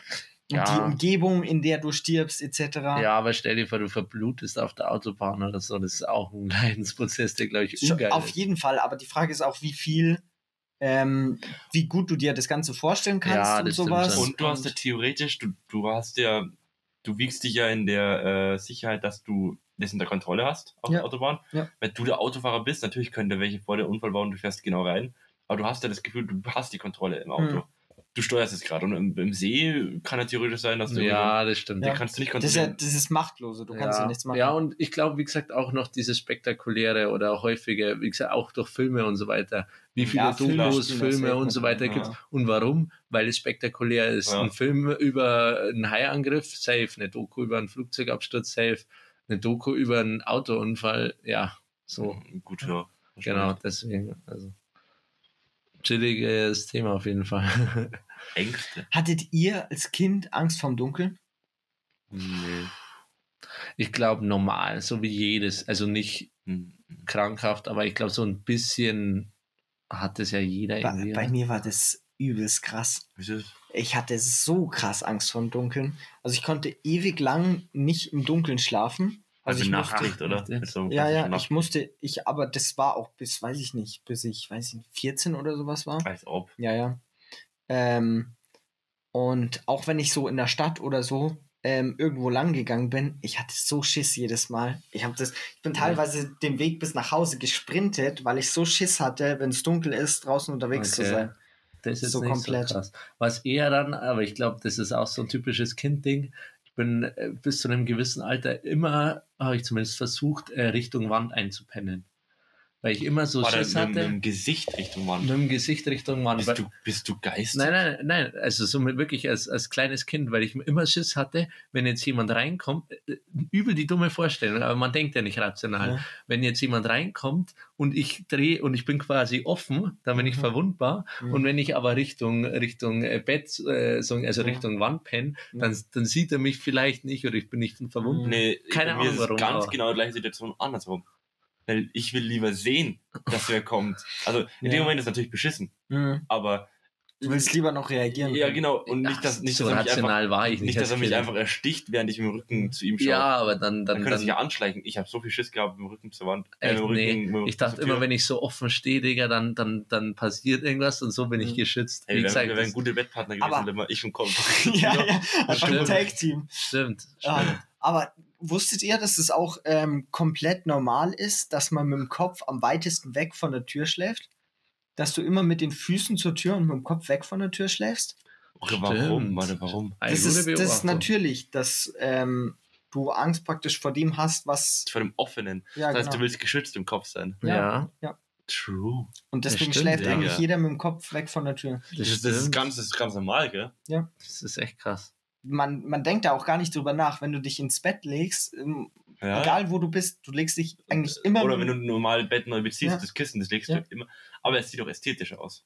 Und Ja. die Umgebung, in der du stirbst, etc. Ja, aber stell dir vor, du verblutest auf der Autobahn oder so. Das ist auch ein (laughs) Leidensprozess, der, glaube ich, ungeil Auf ist. jeden Fall, aber die Frage ist auch, wie viel, ähm, wie gut du dir das Ganze vorstellen kannst Ja, und sowas. Und du hast ja theoretisch, du, du hast ja, du wiegst dich ja in der äh, Sicherheit, dass du das in der Kontrolle hast auf Ja. der Autobahn. Ja. Wenn du der Autofahrer bist, natürlich könnte welche vor der Unfall bauen, du fährst genau rein. Aber du hast ja das Gefühl, du hast die Kontrolle im Auto. Mhm. Du steuerst es gerade. Und im, im See kann ja theoretisch sein, dass du Ja, das stimmt. Ja. kannst du nicht das ist ja kontrollieren. das ist machtlose, du kannst ja, nichts machen. Ja, und ich glaube, wie gesagt, auch noch dieses spektakuläre oder häufige, wie gesagt, auch durch Filme und so weiter. Wie viele Ja, Filme Dokus, Filme safe und so weiter rein, gibt ja. Und warum? Weil es spektakulär ist. Ja. Ein Film über einen Haiangriff, safe. Eine Doku über einen Flugzeugabsturz, safe. Eine Doku über einen Autounfall, ja, so. Gut, ja. Genau, deswegen. Also. Chilliges Thema auf jeden Fall. (laughs) Ängste. Hattet ihr als Kind Angst vorm Dunkeln? Nee. Ich glaube normal, so wie jedes. Also nicht Hm. krankhaft, aber ich glaube, so ein bisschen hat es ja jeder Bei, irgendwie. bei mir war das übelst krass. Ich hatte so krass Angst vor dem Dunkeln. Also ich konnte ewig lang nicht im Dunkeln schlafen. Also, Also ich Nachricht, musste, oder? (laughs) Mit so ja, ja, ich musste, ich, aber das war auch bis, weiß ich nicht, bis ich, weiß ich nicht, 14 oder sowas war. Als ob. Ja, ja. Ähm, und auch wenn ich so in der Stadt oder so ähm, irgendwo lang gegangen bin, ich hatte so Schiss jedes Mal. Ich habe das, ich bin teilweise den Weg bis nach Hause gesprintet, weil ich so Schiss hatte, wenn es dunkel ist, draußen unterwegs zu Okay. sein. Das ist So nicht komplett. so krass. Was eher dann, aber ich glaube, das ist auch so ein typisches Kindding. Bin äh, bis zu einem gewissen Alter immer, habe ich zumindest versucht, äh, Richtung Wand einzupennen. Weil ich immer so Schiss der mit, mit hatte, dem Gesicht Richtung Wand. mit dem Gesicht Richtung Wand. Bist du, bist du Geist? Nein, nein, nein, also so wirklich als, als kleines Kind, weil ich immer Schiss hatte, wenn jetzt jemand reinkommt, äh, übel die dumme Vorstellung, aber man denkt ja nicht rational. Ja. Wenn jetzt jemand reinkommt und ich drehe und ich bin quasi offen, dann bin ich Mhm. verwundbar. Mhm. Und wenn ich aber Richtung, Richtung äh, Bett, äh, so- also. Richtung Wand penne, dann, dann sieht er mich vielleicht nicht oder ich bin nicht verwundet. Nee, Keine Ahnung warum, ganz genau die gleiche Situation andersrum. Weil ich will lieber sehen, dass wer kommt. Also in Ja. dem Moment ist natürlich beschissen, Mhm. aber Du willst lieber noch reagieren. ja genau und nicht, Ach, dass, nicht, so dass er mich einfach, rational war ich nicht. nicht, dass er mich einfach ersticht, während ich mit dem Rücken zu ihm schaue. Ja, aber dann, dann dann, könnte er sich ja dann anschleichen. Ich habe so viel Schiss gehabt mit dem Rücken zur Wand. Dem Rücken, Nee. Ich dachte immer, wenn ich so offen stehe, Digga, dann, dann, dann passiert irgendwas und so bin ich Mhm. geschützt. Ey, Wie wir, gesagt, wären- wir wären das gute Bettpartner gewesen, Aber- immer ich und Kopf. (laughs) ja, ja, einfach ein stimmt. Tag-Team. stimmt. stimmt. Ah, aber wusstet ihr, dass es auch ähm, komplett normal ist, dass man mit dem Kopf am weitesten weg von der Tür schläft? Dass du immer mit den Füßen zur Tür und mit dem Kopf weg von der Tür schläfst? Okay, warum? Warte, warum? Das ist, das ist natürlich, dass ähm, du Angst praktisch vor dem hast, was. Vor dem Offenen. Ja, das heißt, genau. du willst geschützt im Kopf sein. Ja. Ja. True. Und Das deswegen stimmt, schläft ja. eigentlich jeder mit dem Kopf weg von der Tür. Das, ist, das, ist ganz, das ist ganz normal, gell? Das ist echt krass. Man, man denkt da auch gar nicht drüber nach, wenn du dich ins Bett legst, ähm, Ja. egal wo du bist, du legst dich eigentlich immer. Oder wenn du ein normales Bett neu beziehst, Ja. das Kissen, das legst Ja. du immer. Aber es sieht doch ästhetisch aus.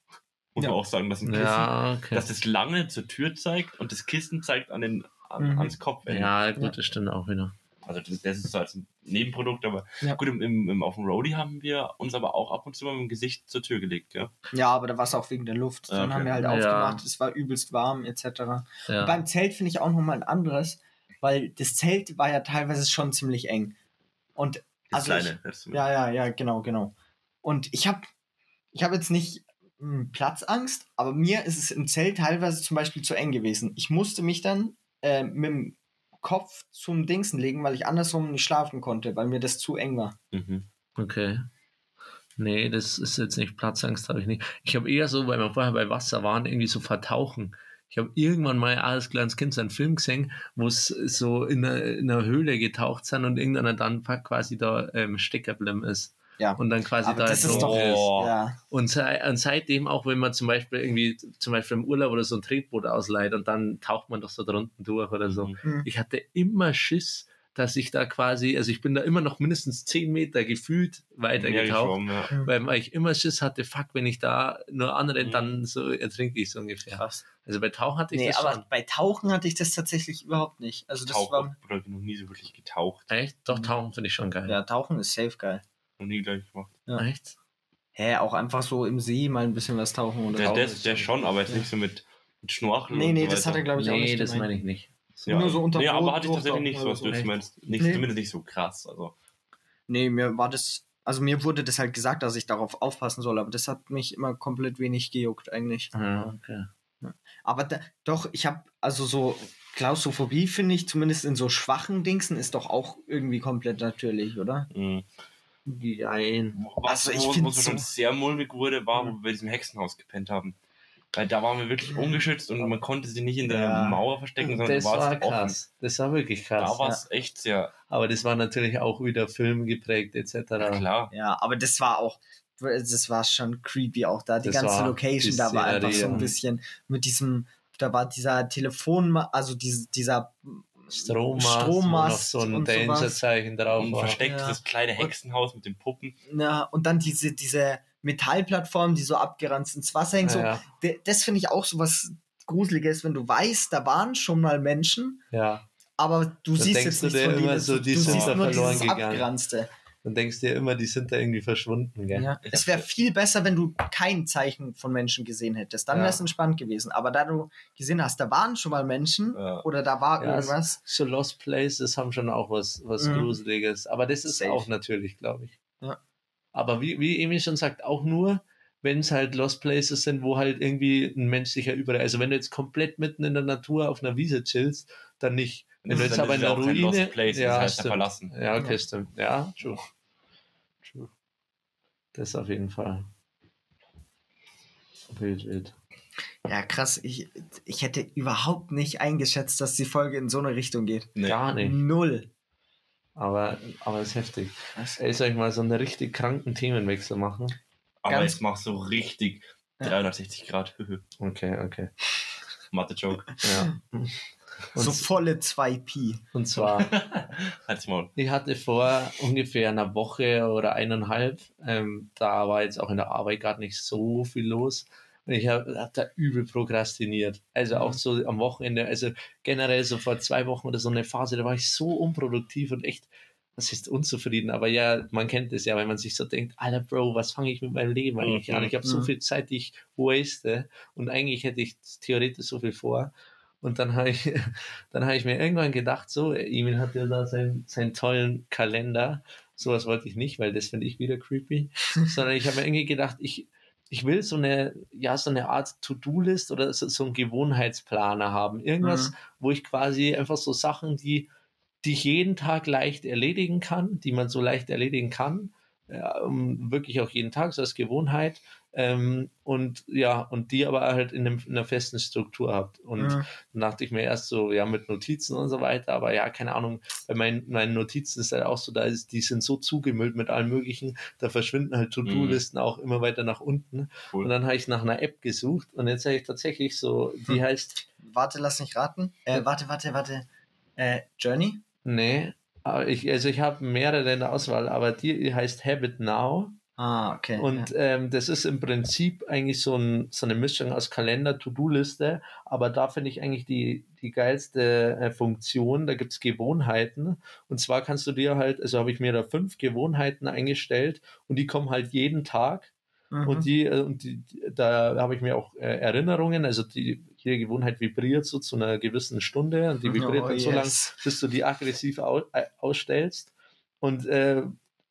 Muss Ja. man auch sagen, dass ein Kissen, Ja, okay. dass das lange zur Tür zeigt und das Kissen zeigt an den, an, Mhm. ans Kopfende. Ja, gut, Ja. das stimmt auch wieder. Also das, das ist so als ein Nebenprodukt, aber Ja. gut, im, im, im, auf dem Roadie haben wir uns aber auch ab und zu mal mit dem Gesicht zur Tür gelegt, ja. ja, aber da war es auch wegen der Luft. Dann Okay. haben wir halt Ja. aufgemacht, es war übelst warm, etc. Ja. Beim Zelt finde ich auch nochmal ein anderes, weil das Zelt war ja teilweise schon ziemlich eng. Und Das Also ich- kleine. das- Ja, ja, ja, genau, genau. Und ich habe ich hab jetzt nicht hm, Platzangst, aber mir ist es im Zelt teilweise zum Beispiel zu eng gewesen. Ich musste mich dann äh, mit dem Kopf zum Dingsen legen, weil ich andersrum nicht schlafen konnte, weil mir das zu eng war. Mhm. Okay. Nee, das ist jetzt nicht Platzangst, habe ich nicht. Ich habe eher so, weil wir vorher bei Wasser waren, irgendwie so vertauchen. Ich habe irgendwann mal als kleines Kind so einen Film gesehen, wo es so in einer, in einer Höhle getaucht sind und irgendeiner dann quasi da ähm, stecken geblieben ist. Ja. Und dann quasi Aber da das ist doch. ist. Oh. Ja, Und, und seitdem auch, wenn man zum Beispiel irgendwie, zum Beispiel im Urlaub oder so ein Tretboot ausleiht und dann taucht man doch so drunten durch oder so. Mhm. Hm. Ich hatte immer Schiss, dass ich da quasi, also ich bin da immer noch mindestens 10 Meter gefühlt weiter Mehr getaucht, geschwommen, ja. weil, weil ich immer Schiss hatte, fuck, wenn ich da nur anrenne, Mhm. dann so ertrinke ich so ungefähr. krass. Also bei Tauchen hatte ich Nee, das aber schon. bei Tauchen hatte ich das tatsächlich überhaupt nicht. Also das Tauchen. war. Oder noch nie so wirklich getaucht. Echt? Doch, Mhm. Tauchen finde ich schon geil. Ja, Tauchen ist safe geil. Noch nie gleich gemacht. Ja. Echt? Hä, auch einfach so im See mal ein bisschen was tauchen oder Der, der, ist der schon, aber jetzt Ja. nicht so mit, mit Schnorcheln. Nee, und nee, so das hat er, glaube ich, auch Nee, nicht das gemeint. meine ich nicht. Ja. Nur so unter Nee, aber hatte ich tatsächlich nicht so, was du meinst. Nicht, Nee. Zumindest nicht so krass. Also. Nee, mir war das, also mir wurde das halt gesagt, dass ich darauf aufpassen soll, aber das hat mich immer komplett wenig gejuckt eigentlich. Ah, okay. Aber da, doch, ich habe, also so Klaustrophobie finde ich zumindest in so schwachen Dingsen ist doch auch irgendwie komplett natürlich, oder? mh. Nein. Was, Also ich wo, find wo es schon sehr mulmig wurde, war, wo wir bei diesem Hexenhaus gepennt haben. Weil da waren wir wirklich ungeschützt und man konnte sie nicht in der Ja. Mauer verstecken, sondern Das war es offen. krass. Das war wirklich krass. Da war es echt sehr Aber das war natürlich auch wieder filmgeprägt etc. klar. Ja, aber das war auch, das war schon creepy auch da. Die Das ganze Location, die da war einfach so ein Szenerie, bisschen mit diesem, da war dieser Telefon, also diese, dieser Strommast, Strommast noch so ein. Danger-Zeichen drauf Und war. versteckt Ja. das kleine Hexenhaus mit den Puppen. na, und dann diese, diese Metallplattform, die so abgeranzt ins Wasser hängt. So, Ja, das finde ich auch so was Gruseliges, wenn du weißt, da waren schon mal Menschen, ja. aber du Dann siehst jetzt du nicht dir von immer so, du die sind siehst da nur verloren dieses gegangen. Abgeranzte. Dann denkst du dir immer, die sind da irgendwie verschwunden, gell? Ja. Es wäre viel besser, wenn du kein Zeichen von Menschen gesehen hättest. Dann Ja. wäre es entspannt gewesen. Aber da du gesehen hast, da waren schon mal Menschen Ja. oder da war Ja, irgendwas. So Lost Places haben schon auch was, was Mhm. Gruseliges. Aber das ist Safe. auch natürlich, glaube ich. Ja. Aber wie, wie Emil schon sagt, auch nur, wenn es halt Lost Places sind, wo halt irgendwie ein Mensch sich ja überall. Also wenn du jetzt komplett mitten in der Natur auf einer Wiese chillst, dann nicht. Wenn Das du jetzt aber in ja der Ruine. Lost Place, ja, das heißt ja verlassen. Ja, okay, Ja. stimmt. Ja. True. Das auf jeden Fall. Wild, wild. Ja, krass. Ich, ich hätte überhaupt nicht eingeschätzt, dass die Folge in so eine Richtung geht. Nee. Gar nicht. Null. Aber, aber es ist heftig. Was? Ey, soll ich mal so einen richtig kranken Themenwechsel machen? Aber Ganz- jetzt machst du richtig Ja. 360 Grad. (laughs) Okay, okay. Mathe-Joke. Ja. (laughs) Und, so volle 2Pi. und zwar, (laughs) ich hatte vor ungefähr einer Woche oder eineinhalb, ähm, da war jetzt auch in der Arbeit gerade nicht so viel los. Und ich habe hab da übel prokrastiniert. Also auch so am Wochenende, also generell so vor zwei Wochen oder so eine Phase, da war ich so unproduktiv und echt, was ist unzufrieden. Aber ja, man kennt es ja, wenn man sich so denkt, Alter Bro, was fange ich mit meinem Leben eigentlich an? Ich habe so Mhm. viel Zeit, die ich waste und eigentlich hätte ich theoretisch so viel vor. Und dann habe ich, (laughs) dann habe ich mir irgendwann gedacht, so, Emil hat ja da seinen, seinen tollen Kalender. Sowas wollte ich nicht, weil das finde ich wieder creepy. (laughs) Sondern ich habe mir irgendwie gedacht, ich, ich will so eine, ja, so eine Art To-Do-List oder so, so einen Gewohnheitsplaner haben. Irgendwas, Mhm. wo ich quasi einfach so Sachen, die, die ich jeden Tag leicht erledigen kann, die man so leicht erledigen kann, ja, um wirklich auch jeden Tag so als Gewohnheit, Ähm, und ja, und die aber halt in, einem, in einer festen Struktur habt. Und Mhm. dann dachte ich mir erst so, ja, mit Notizen und so weiter, aber ja, keine Ahnung, bei meinen, meinen Notizen ist halt auch so, da ist, die sind so zugemüllt mit allem möglichen, da verschwinden halt To-Do-Listen auch immer weiter nach unten. Cool. Und dann habe ich nach einer App gesucht und jetzt habe ich tatsächlich so, die Hm. heißt, Warte, lass mich raten. Äh, warte, warte, warte. Äh, Journey? nee, ich, also ich habe mehrere in der Auswahl, aber die heißt Habit Now. Ah, okay. Und ja. ähm, das ist im Prinzip eigentlich so, ein, so eine Mischung aus Kalender, To-Do-Liste, aber da finde ich eigentlich die, die geilste äh, Funktion, da gibt's Gewohnheiten und zwar kannst du dir halt, also habe ich mir da fünf Gewohnheiten eingestellt und die kommen halt jeden Tag Mhm. und die, äh, und die, da habe ich mir auch äh, Erinnerungen, also die, jede Gewohnheit vibriert so zu einer gewissen Stunde und die (laughs) vibriert Oh, dann so lange, yes. bis du die aggressiv au äh, ausstellst. Und äh,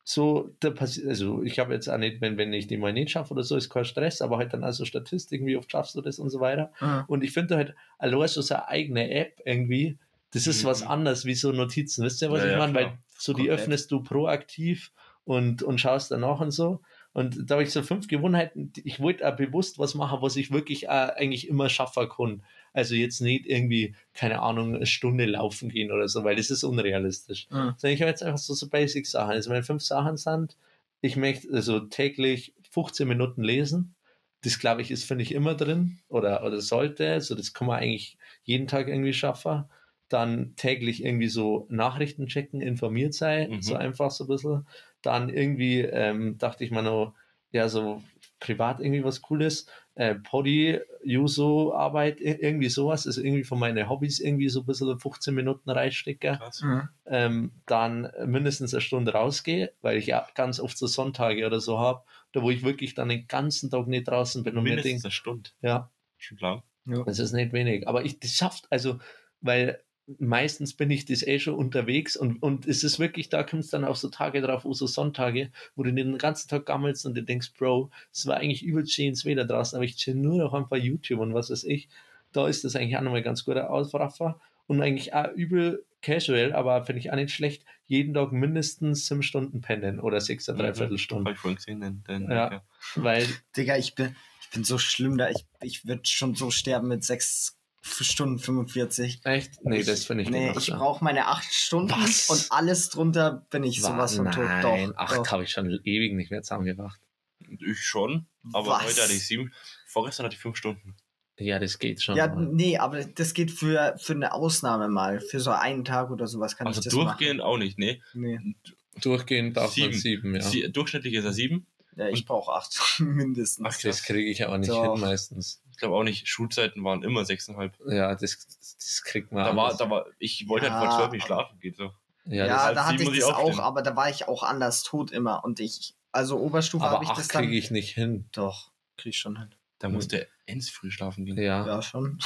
so, da passiert, also ich habe jetzt auch nicht, wenn, wenn ich die mal nicht schaffe oder so, ist kein Stress, aber halt dann also Statistiken, wie oft schaffst du das und so weiter. Mhm. Und ich finde halt, allein so eine eigene App irgendwie, das ist Mhm. was anderes wie so Notizen. Wisst ihr, was Ja, ich ja, meine? Weil so die Komplett. öffnest du proaktiv und, und schaust danach und so. Und da habe ich so fünf Gewohnheiten. Ich wollte auch bewusst was machen, was ich wirklich auch eigentlich immer schaffen kann. Also jetzt nicht irgendwie, keine Ahnung, eine Stunde laufen gehen oder so, weil das ist unrealistisch. Mhm. Sondern ich habe jetzt einfach so, so Basic-Sachen. Also meine fünf Sachen sind, ich möchte also täglich 15 Minuten lesen. Das glaube ich, ist, finde ich, immer drin oder, oder sollte. Also das kann man eigentlich jeden Tag irgendwie schaffen. Dann täglich irgendwie so Nachrichten checken, informiert sein, Mhm. so einfach so ein bisschen. Dann irgendwie ähm, dachte ich mir noch, ja, so privat irgendwie was Cooles. Äh, Poddy, Juso, Arbeit, ir- irgendwie sowas. Also irgendwie von meinen Hobbys irgendwie so ein bisschen 15 Minuten reinstecken Krass. Mhm. ähm, dann mindestens eine Stunde rausgehe, weil ich ja ganz oft so Sonntage oder so habe, da wo ich wirklich dann den ganzen Tag nicht draußen bin und mir Mindestens denke, eine Stunde. ja, Schon klar. das ist nicht wenig. Aber ich, das schafft, also, weil meistens bin ich das eh schon unterwegs und, und es ist wirklich, da kommt es dann auch so Tage drauf, wo so Sonntage, wo du den ganzen Tag gammelst und du denkst, Bro, es war eigentlich übel schönes Wetter draußen, aber ich chill nur noch einfach YouTube und was weiß ich. Da ist das eigentlich auch nochmal ganz guter Ausraffer und eigentlich auch übel casual, aber finde ich auch nicht schlecht, jeden Tag mindestens sieben Stunden pennen oder sechs oder dreiviertel Habe Stunden. ich vorhin gesehen. Den, den, Ja. Weil Digga, ich bin, ich bin so schlimm da. Ich, ich würde schon so sterben mit sechs Stunden 45. echt, nee, das finde ich Nee, nicht. ich so. brauche meine acht Stunden Was? und alles drunter bin ich sowas von tot. Nein, Doch, acht doch. habe ich schon ewig nicht mehr zusammengebracht. Ich schon. Aber Was? heute hatte ich sieben. Vorgestern hatte ich fünf Stunden. Ja, das geht schon. Ja, aber- nee, aber das geht für, für eine Ausnahme mal. Für so einen Tag oder sowas kann Also ich das durchgehend auch nicht, nee. machen. Nee. Durchgehend darf man Sieben. sieben, ja. Sie, durchschnittlich ist er sieben. Ja, ich brauche acht (laughs) mindestens. Ach, Das kriege ich aber nicht Doch. hin meistens. Ich glaube auch nicht. Schulzeiten waren immer sechseinhalb. Ja, das, das kriegt man. Da war, da war, ich wollte Ja. halt vor zwölf nicht schlafen, geht so. ja, ja, da hatte ich das auch, aufstehen. aber da war ich auch anders tot immer. Und ich, also Oberstufe habe ich das acht dann. kriege ich nicht hin. Doch, krieg ich schon hin. Da musste ends früh schlafen gehen. Ja. Ja, schon.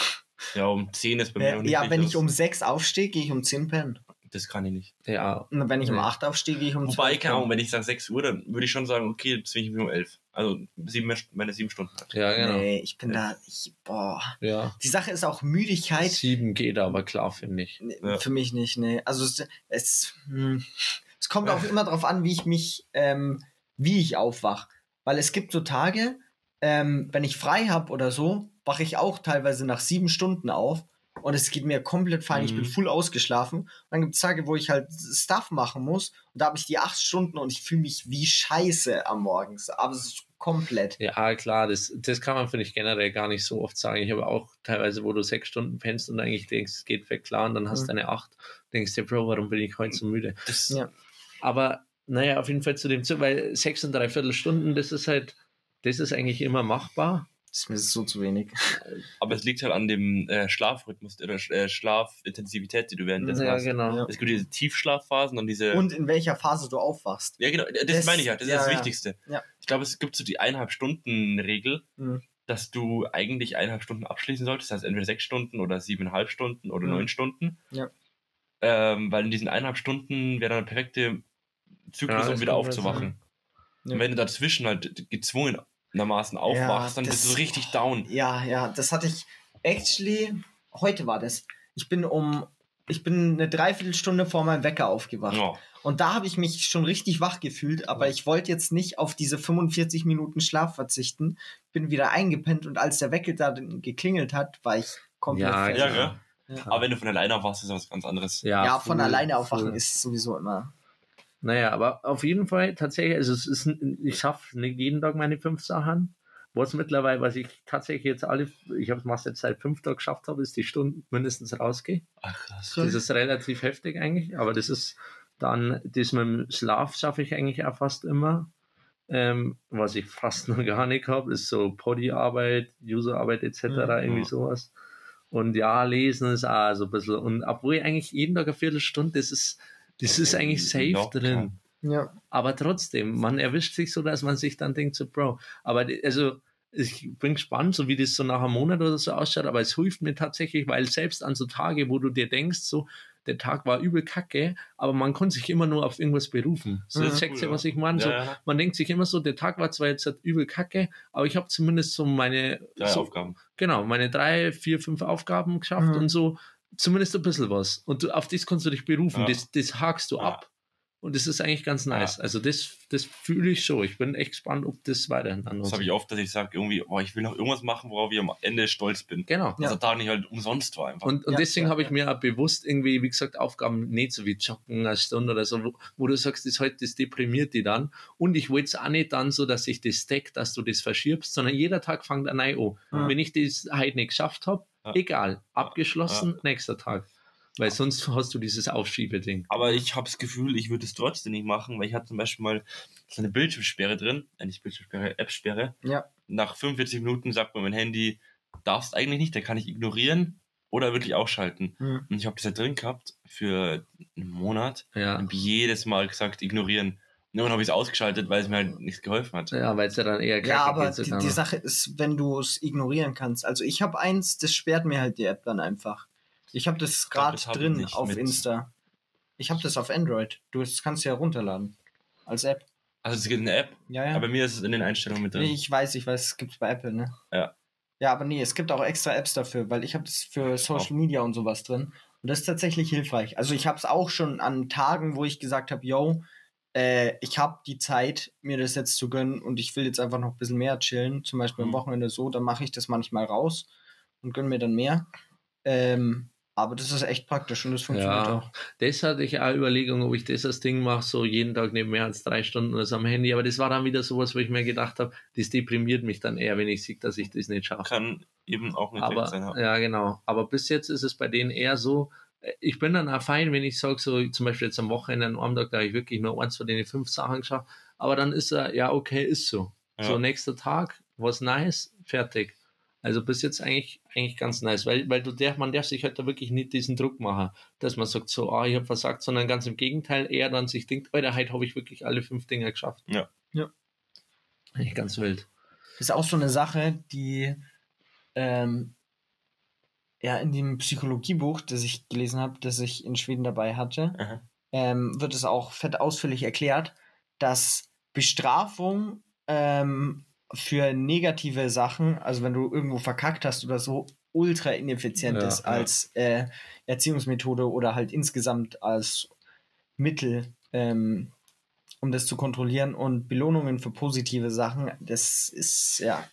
Ja, um zehn ist bei mir noch nicht Ja, wenn ich um los. sechs aufstehe, gehe ich um zehn pennen. Das kann ich nicht. Ja. Und wenn ich um Nee. acht aufstehe, gehe ich um Wobei, keine Ahnung, wenn ich sage 6 Uhr, dann würde ich schon sagen, okay, jetzt bin ich um 11. Also sieben, meine sieben Stunden halt. Ja, genau. Nee, ich bin da, ich, boah. Ja. Die Sache ist auch Müdigkeit. Sieben geht aber klar, finde ich. Nee, Ja. Für mich nicht, nee. Also es, es, hm, es kommt auch immer darauf an, wie ich mich, ähm, wie ich aufwach. Weil es gibt so Tage, ähm, wenn ich frei habe oder so, wache ich auch teilweise nach sieben Stunden auf und es geht mir komplett fein. Ich bin Mhm. full ausgeschlafen. Und dann gibt es Tage, wo ich halt Stuff machen muss und da habe ich die acht Stunden und ich fühle mich wie Scheiße am Morgen. Aber es ist komplett. Ja, klar, das, das kann man, finde ich, generell gar nicht so oft sagen. Ich habe auch teilweise, wo du sechs Stunden pennst und eigentlich denkst, es geht weg, klar, und dann hast Mhm. du eine acht, denkst dir, Bro, warum bin ich heute so müde? Das, Ja. Aber naja, auf jeden Fall zu dem Zug, weil sechs und dreiviertel Stunden, das ist halt, das ist eigentlich immer machbar. Das ist mir so zu wenig. (laughs) Aber es liegt halt an dem äh, Schlafrhythmus oder äh, Schlafintensivität, die du währenddessen Ja, hast. genau. Ja. Es gibt diese Tiefschlafphasen und diese. Und in welcher Phase du aufwachst. ja, genau, das, Das- meine ich ja, das ja, ist das ja. Wichtigste. Ja. Ich glaube, es gibt so die eineinhalb Stunden Regel, Mhm. dass du eigentlich eineinhalb Stunden abschließen solltest. Das heißt entweder sechs Stunden oder siebeneinhalb Stunden oder Mhm. neun Stunden. Ja. Ähm, weil in diesen eineinhalb Stunden wäre dann der perfekte Zyklus, Ja, um wieder aufzuwachen. Ja. Und wenn du dazwischen halt gezwungenermaßen aufwachst, dann das- bist du richtig down. Ja, ja, das hatte ich actually, heute war das. Ich bin um ich bin eine Dreiviertelstunde vor meinem Wecker aufgewacht. Ja. Und da habe ich mich schon richtig wach gefühlt, aber ich wollte jetzt nicht auf diese 45 Minuten Schlaf verzichten. Bin wieder eingepennt und als der Wecker da geklingelt hat, war ich komplett Ja, fertig. Ja, gell? Ja. Aber wenn du von alleine aufwachst, ist das was ganz anderes. Ja, von voll, alleine aufwachen ist sowieso immer. Naja, aber auf jeden Fall tatsächlich, also es ist, ich schaffe nicht jeden Tag meine fünf Sachen. Was mittlerweile, was ich tatsächlich jetzt alle, ich habe es jetzt seit fünf Tagen geschafft habe, ist die Stunde mindestens rausgehe. Ach, krass. Das ist relativ heftig eigentlich, aber das ist dann, das mit dem Schlaf schaffe ich eigentlich auch fast immer. Ähm, was ich fast (laughs) noch gar nicht habe, ist so Poddy-Arbeit, User-Arbeit etc., Mhm. irgendwie sowas. Und ja, lesen ist auch so ein bisschen. Und obwohl ich eigentlich jeden Tag eine Viertelstunde, das ist, das ist eigentlich safe Ja, drin. Ja. Aber trotzdem, man erwischt sich so, dass man sich dann denkt, so, Bro, aber also ich bin gespannt, so wie das so nach einem Monat oder so ausschaut, aber es hilft mir tatsächlich, weil selbst an so Tage, wo du dir denkst, so, der Tag war übel kacke, aber man kann sich immer nur auf irgendwas berufen. So, checkt ihr, Cool, was ja. ich meine? So, Ja, ja. man denkt sich immer so, der Tag war zwar jetzt übel kacke, aber ich habe zumindest so meine, Drei so, Aufgaben. genau, meine drei, vier, fünf Aufgaben geschafft Mhm. und so zumindest ein bisschen was. Und du, auf das kannst du dich berufen, Ja. das, das hakst du Ja. ab. Und das ist eigentlich ganz nice. Also das, das fühle ich schon. Ich bin echt gespannt, ob das weiterhin an Das habe ich oft, dass ich sage, irgendwie, oh, ich will noch irgendwas machen, worauf ich am Ende stolz bin. Genau. Dass der Tag nicht halt umsonst war einfach. Und, und Ja, deswegen ja, habe ich ja. mir auch bewusst irgendwie, wie gesagt, Aufgaben nicht so wie Joggen eine Stunde oder so, wo, wo du sagst, das, halt, das deprimiert die dann. Und ich wollte es auch nicht dann so, dass ich das deck, dass du das verschiebst, sondern jeder Tag fängt an an. Ja. Wenn ich das heute nicht geschafft habe, Ja. Egal, abgeschlossen, nächster Tag. Weil sonst hast du dieses Aufschiebeding. Aber ich habe das Gefühl, ich würde es trotzdem nicht machen, weil ich hatte zum Beispiel mal so eine Bildschirmsperre drin, äh, nicht Bildschirmsperre, App-Sperre. Ja. Nach 45 Minuten sagt mir mein Handy, darfst eigentlich nicht, dann kann ich ignorieren oder wirklich ausschalten. Mhm. Und ich habe das da drin gehabt für einen Monat Ja. und jedes Mal gesagt, ignorieren. Und irgendwann habe ich es ausgeschaltet, weil es mir halt nichts geholfen hat. Ja, weil es ja dann eher Ja, aber geht die, die. Sache ist, wenn du es ignorieren kannst. Also ich habe eins, das sperrt mir halt die App dann einfach. Ich habe das gerade drin auf mit- Insta. Ich habe das auf Android. Du das kannst ja runterladen. Als App. Also es gibt eine App, Ja, ja. aber bei mir ist es in den Einstellungen mit drin. nee, ich weiß, ich weiß, es gibt bei Apple, ne? Ja. Ja, aber nee, es gibt auch extra Apps dafür, weil ich habe das für Social Media und sowas drin. Und das ist tatsächlich hilfreich. Also ich habe es auch schon an Tagen, wo ich gesagt habe, yo, äh, ich habe die Zeit, mir das jetzt zu gönnen und ich will jetzt einfach noch ein bisschen mehr chillen, zum Beispiel am Mhm. Wochenende so, dann mache ich das manchmal raus und gönne mir dann mehr. Ähm, aber das ist echt praktisch und das funktioniert Ja, auch. das hatte ich auch Überlegung, ob ich das als Ding mache, so jeden Tag nicht mehr als drei Stunden oder so am Handy. Aber das war dann wieder sowas, wo ich mir gedacht habe, das deprimiert mich dann eher, wenn ich sehe, dass ich das nicht schaffe. Kann eben auch nicht Aber sein. Ja. ja, genau. Aber bis jetzt ist es bei denen eher so, ich bin dann auch fein, wenn ich sage, so zum Beispiel jetzt am Wochenende, an einem Tag, da habe ich wirklich nur eins von den fünf Sachen geschafft. Aber dann ist er, ja, okay, ist so. Ja. So, nächster Tag, was nice, fertig. Also bis jetzt eigentlich, eigentlich ganz nice, weil, weil du der, man darf sich halt da wirklich nicht diesen Druck machen, dass man sagt so, ah, ich habe versagt, sondern ganz im Gegenteil, eher dann sich denkt, Alter, heute habe ich wirklich alle fünf Dinge geschafft. Ja. Ja. Eigentlich ganz wild. ist auch so eine Sache, die ähm, ja in dem Psychologiebuch, das ich gelesen habe, das ich in Schweden dabei hatte, ähm, wird es auch fett ausführlich erklärt, dass Bestrafung ähm, für negative Sachen, also wenn du irgendwo verkackt hast oder so, ultra ineffizient Ja, ist ja. als äh, Erziehungsmethode oder halt insgesamt als Mittel, ähm, um das zu kontrollieren. Und Belohnungen für positive Sachen, das ist ja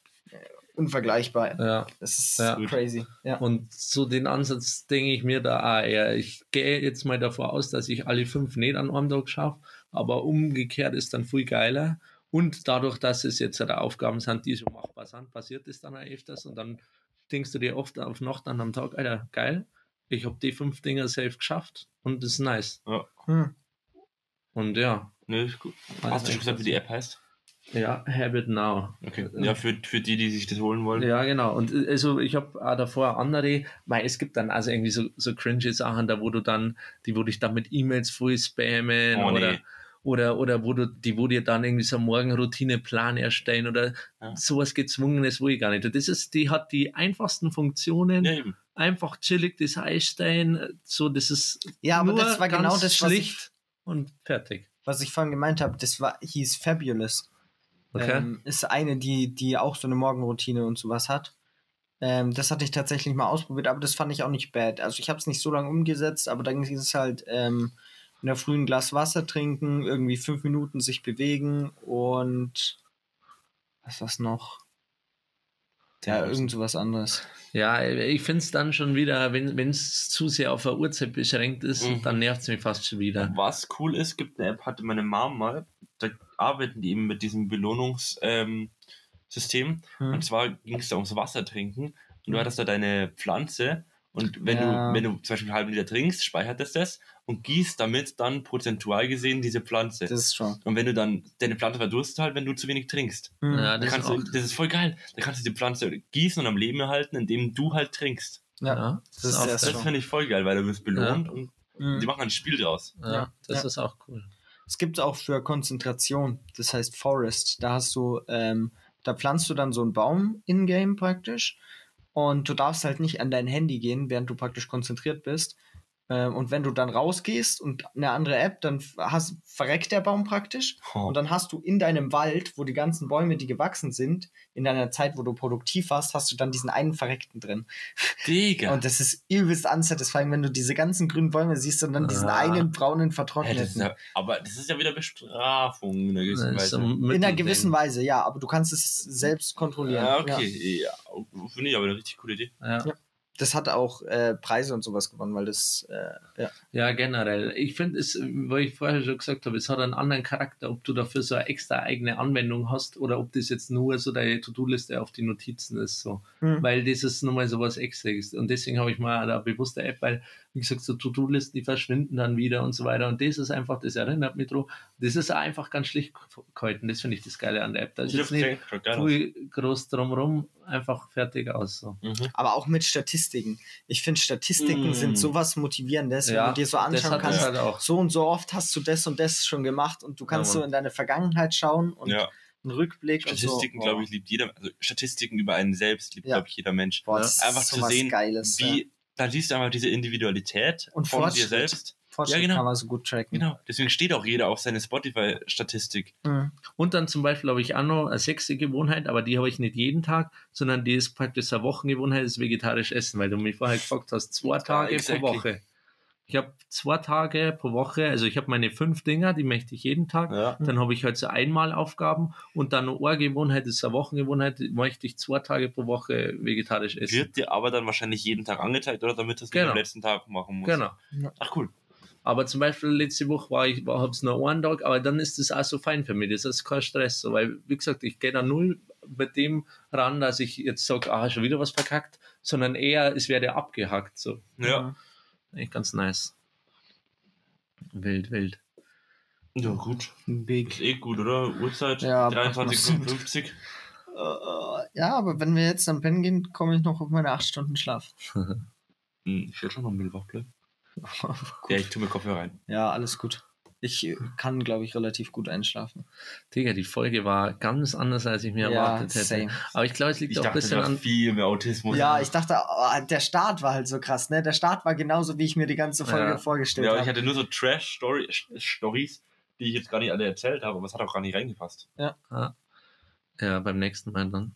unvergleichbar. Ja. Das ist Ja. crazy. Ja. Und so den Ansatz denke ich mir da auch eher. Ich gehe jetzt mal davon aus, dass ich alle fünf nicht an einem Tag schaffe, aber umgekehrt ist dann viel geiler. Und dadurch, dass es jetzt halt Aufgaben sind, die so machbar sind, passiert es dann auch öfters und dann denkst du dir oft auf Nacht an am Tag, Alter, geil, ich habe die fünf Dinger safe geschafft und das ist nice. Hm. Und ja, Nö, ist gut. Also Hast du schon gesagt, wie die App heißt? Ja, Habit Now. Okay. Ja, für, für die, die sich das holen wollen. Ja, genau. Und äh, also ich habe auch davor andere, weil es gibt dann also irgendwie so, so cringe Sachen, da wo du dann, die wo dich dann mit E-Mails voll spammen Oh, nee. oder, oder, oder wo du, die wo dir dann irgendwie so einen Morgenroutineplan erstellen oder Ja. sowas gezwungenes, wo ich gar nicht. Das ist, die hat die einfachsten Funktionen, Ja, eben. einfach chillig das einstellen, so das ist Ja, aber nur das war ganz genau das, schlicht und fertig. was ich vorhin gemeint habe. Das war, hieß Fabulous. Okay. Ähm, ist eine, die, die auch so eine Morgenroutine und sowas hat. Ähm, das hatte ich tatsächlich mal ausprobiert, aber das fand ich auch nicht bad. Also ich habe es nicht so lange umgesetzt, aber dann ist es halt ähm, in der frühen Glas Wasser trinken, irgendwie fünf Minuten sich bewegen und was war's noch? Ja, irgend so was anderes. Ja, ich finde es dann schon wieder, wenn es zu sehr auf eine Uhrzeit beschränkt ist, Mhm. dann nervt es mich fast schon wieder. Was cool ist, gibt eine App, hatte meine Mom mal, da arbeiten die eben mit diesem Belohnungssystem. Ähm. Hm. Und zwar ging es da ums Wasser trinken. Und du hattest da deine Pflanze. Und wenn, Ja. du, wenn du zum Beispiel einen halben Liter trinkst, speichert es das und gießt damit dann prozentual gesehen diese Pflanze. Das ist schon. und wenn du dann, deine Pflanze verdurstet halt, wenn du zu wenig trinkst. Hm. Ja, Da das ist, kannst auch, du, das ist voll geil. Da kannst du die Pflanze gießen und am Leben erhalten, indem du halt trinkst. Ja. ja, das ist auch sehr Das finde ich voll geil, weil du wirst belohnt und Hm. die machen ein Spiel draus. ja, Ja, das ja. ist auch cool. Es gibt auch für Konzentration, das heißt Forest. Da hast du, ähm, da pflanzt du dann so einen Baum in-game praktisch und du darfst halt nicht an dein Handy gehen, während du praktisch konzentriert bist. Ähm, und wenn du dann rausgehst und eine andere App, dann hast, verreckt der Baum praktisch. Und dann hast du in deinem Wald, wo die ganzen Bäume, die gewachsen sind, in deiner Zeit, wo du produktiv warst, hast du dann diesen einen Verreckten drin. Digga. Und das ist übelst unsatisfying, wenn du diese ganzen grünen Bäume siehst und dann diesen Ah. einen braunen vertrockneten. ja, aber das ist ja wieder Bestrafung in einer gewissen Weise. In einer gewissen Weise, ja, aber du kannst es selbst kontrollieren. Ja, okay. Ja. Finde ich aber eine richtig coole Idee. Ja. Ja. Das hat auch äh, Preise und sowas gewonnen, weil das, äh, ja. Ja, generell. Ich finde es, weil ich vorher schon gesagt habe, es hat einen anderen Charakter, ob du dafür so eine extra eigene Anwendung hast oder ob das jetzt nur so deine To-Do-Liste auf die Notizen ist. So. Hm. Weil das ist nochmal so was Extras. Und deswegen habe ich mal eine bewusste App, weil, wie gesagt, so To-Do-Listen, die verschwinden dann wieder und so weiter. Und das ist einfach, das erinnert mich drauf. Das ist einfach ganz schlicht gehalten. Das finde ich das Geile an der App. Da ist Ich jetzt nicht viel groß drumrum, einfach fertig aus. So. Mhm. Aber auch mit Statistiken. Ich finde, Statistiken Mm. sind sowas Motivierendes, wenn du dir so anschauen kannst. halt auch. So und so oft hast du das und das schon gemacht und du kannst Ja, so in deine Vergangenheit schauen und Ja, einen Rückblick Statistiken, so. glaube ich, liebt jeder. Also Statistiken über einen selbst liebt, Ja. glaube ich, jeder Mensch. Boah, Ja. das ist Einfach zu sehen, Geiles. ja. Wie, da siehst du einfach diese Individualität Und von dir selbst. Fortschritt Ja, genau. kann man so gut tracken. Genau. Deswegen steht auch jeder auf seine Spotify-Statistik. Mhm. Und dann zum Beispiel habe ich auch noch eine sechste Gewohnheit, aber die habe ich nicht jeden Tag, sondern die ist praktisch eine Wochengewohnheit, das vegetarisch Essen, weil du mich vorher gefragt hast, zwei Tage exactly. pro Woche. Ich habe zwei Tage pro Woche, also ich habe meine fünf Dinger, die möchte ich jeden Tag. Ja. Dann habe ich halt so einmal Aufgaben und dann eine Gewohnheit, das ist eine Wochengewohnheit, möchte ich zwei Tage pro Woche vegetarisch essen. Wird dir aber dann wahrscheinlich jeden Tag angezeigt, oder damit du es nicht Genau. am letzten Tag machen musst. Genau. Ach cool. Aber zum Beispiel letzte Woche war ich, habe es nur einen Tag, aber dann ist das auch so fein für mich. Das ist kein Stress, so, weil, wie gesagt, ich gehe da null mit dem ran, dass ich jetzt sage, ah, schon wieder was verkackt, sondern eher, es werde abgehackt, so. Ja. Echt ganz nice. Wild, wild. Ja, gut. Big. Ist eh gut, oder? Uhrzeit Ja, 23.55 Äh, ja, aber wenn wir jetzt dann pennen gehen, komme ich noch auf meine acht Stunden Schlaf. (laughs) Hm, Ich werde schon noch ein wach bleiben. (laughs) Ja, ich tue mir Kopfhörer rein. Ja, alles gut. Ich kann, glaube ich, relativ gut einschlafen. Digga, die Folge war ganz anders, als ich mir Ja, erwartet hätte. same. Aber ich glaube, es liegt Ich auch ein dachte, bisschen du hast an. viel mehr Autismus. Ja, ich dachte, oh, der Start war halt so krass, ne? Der Start war genauso, wie ich mir die ganze Folge Ja. vorgestellt Ja, aber ich habe. hatte nur so Trash-Stories, die ich jetzt gar nicht alle erzählt habe, aber es hat auch gar nicht reingepasst. Ja, beim nächsten Mal dann.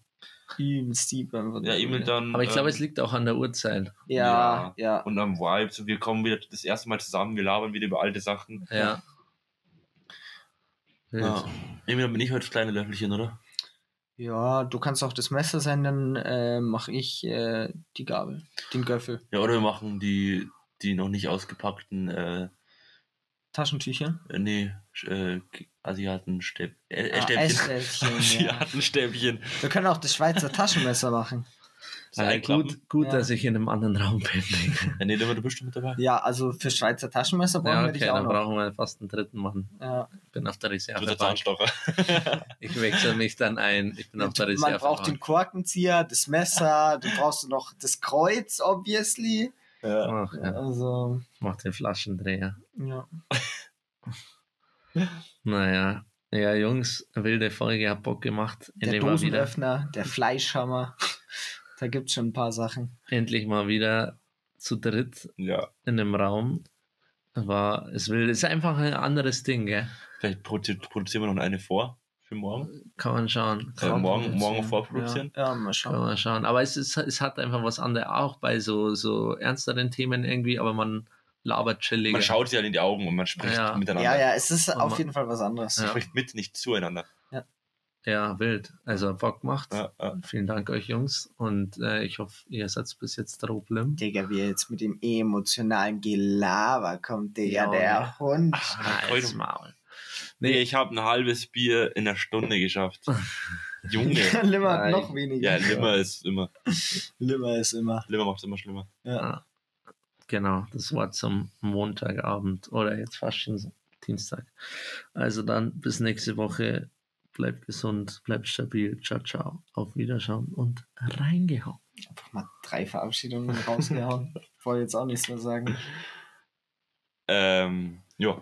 Übelst deep einfach. Ja, eben dann. Aber ich glaube, ähm, es liegt auch an der Uhrzeit. Ja, ja. Und am Vibe, so wir kommen wieder das erste Mal zusammen, wir labern wieder über alte Sachen. Ja. Ja. Emil, bin ich heute das kleine Löffelchen, oder? Ja, du kannst auch das Messer sein, dann äh, mache ich äh, die Gabel, den Göffel. Ja, oder wir machen die, die noch nicht ausgepackten, äh, Taschentücher. äh, nee, äh, Asiatenstäb äh, äh, Ah, Stäbchen. (laughs) Ja. Asiatenstäbchen. Wir können auch das Schweizer Taschenmesser machen. Ja, gut, gut Ja. dass ich in einem anderen Raum bin. (laughs) Ja, nee, du bist du mit dabei. Ja, also für Schweizer Taschenmesser brauchen Ja, wir okay, dich auch dann noch. brauchen wir fast einen dritten Mann. Ja. Ich bin auf der Du. Zahnstocher. (laughs) Ich wechsle mich dann ein. Ich bin auf der Man braucht den. Korkenzieher, das Messer, du brauchst noch das Kreuz, obviously. Ja. Ach, ja. Also, Mach den Flaschendreher. ja. (laughs) Naja. Ja, Jungs, wilde Folge, hat Bock gemacht. Der Dosenöffner, der Fleischhammer. (laughs) Da gibt's schon ein paar Sachen. endlich mal wieder zu dritt ja. in einem Raum. War, es will, es ist einfach ein anderes Ding, gell? Vielleicht produ produzieren wir noch eine vor. Für morgen. Kann man schauen. Äh, morgen, morgen Ja, vorproduzieren. Ja, mal Kann schauen. man schauen. Aber es, ist, es hat einfach was anderes, auch bei so, so ernsteren Themen irgendwie, aber man labert chilliger. Man schaut sich halt in die Augen und man spricht Ja. miteinander. Ja, ja, es ist Aber- auf jeden Fall was anderes. Ja. Spricht mit, nicht zueinander. Ja, wild. Also Bock macht. Ja, ja. Vielen Dank euch Jungs und äh, ich hoffe, ihr seid bis jetzt draufbleiben. Digga, wie er jetzt mit dem emotionalen Gelaber kommt, Digga, Ja, der Hund. Halt's Maul. Nee, ich habe ein halbes Bier in einer Stunde geschafft. (laughs) Junge. Limmer hat noch weniger. Ja, Limmer ist immer. Limmer ist immer. Limmer macht es immer schlimmer. Ja. genau, das war zum Montagabend oder jetzt fast schon so Dienstag. Also dann bis nächste Woche. Bleibt gesund, bleibt stabil. Ciao, ciao. Auf Wiederschauen und reingehauen. Einfach mal drei Verabschiedungen rausgehauen. (laughs) Wollte jetzt auch nichts mehr sagen. Ähm, ja,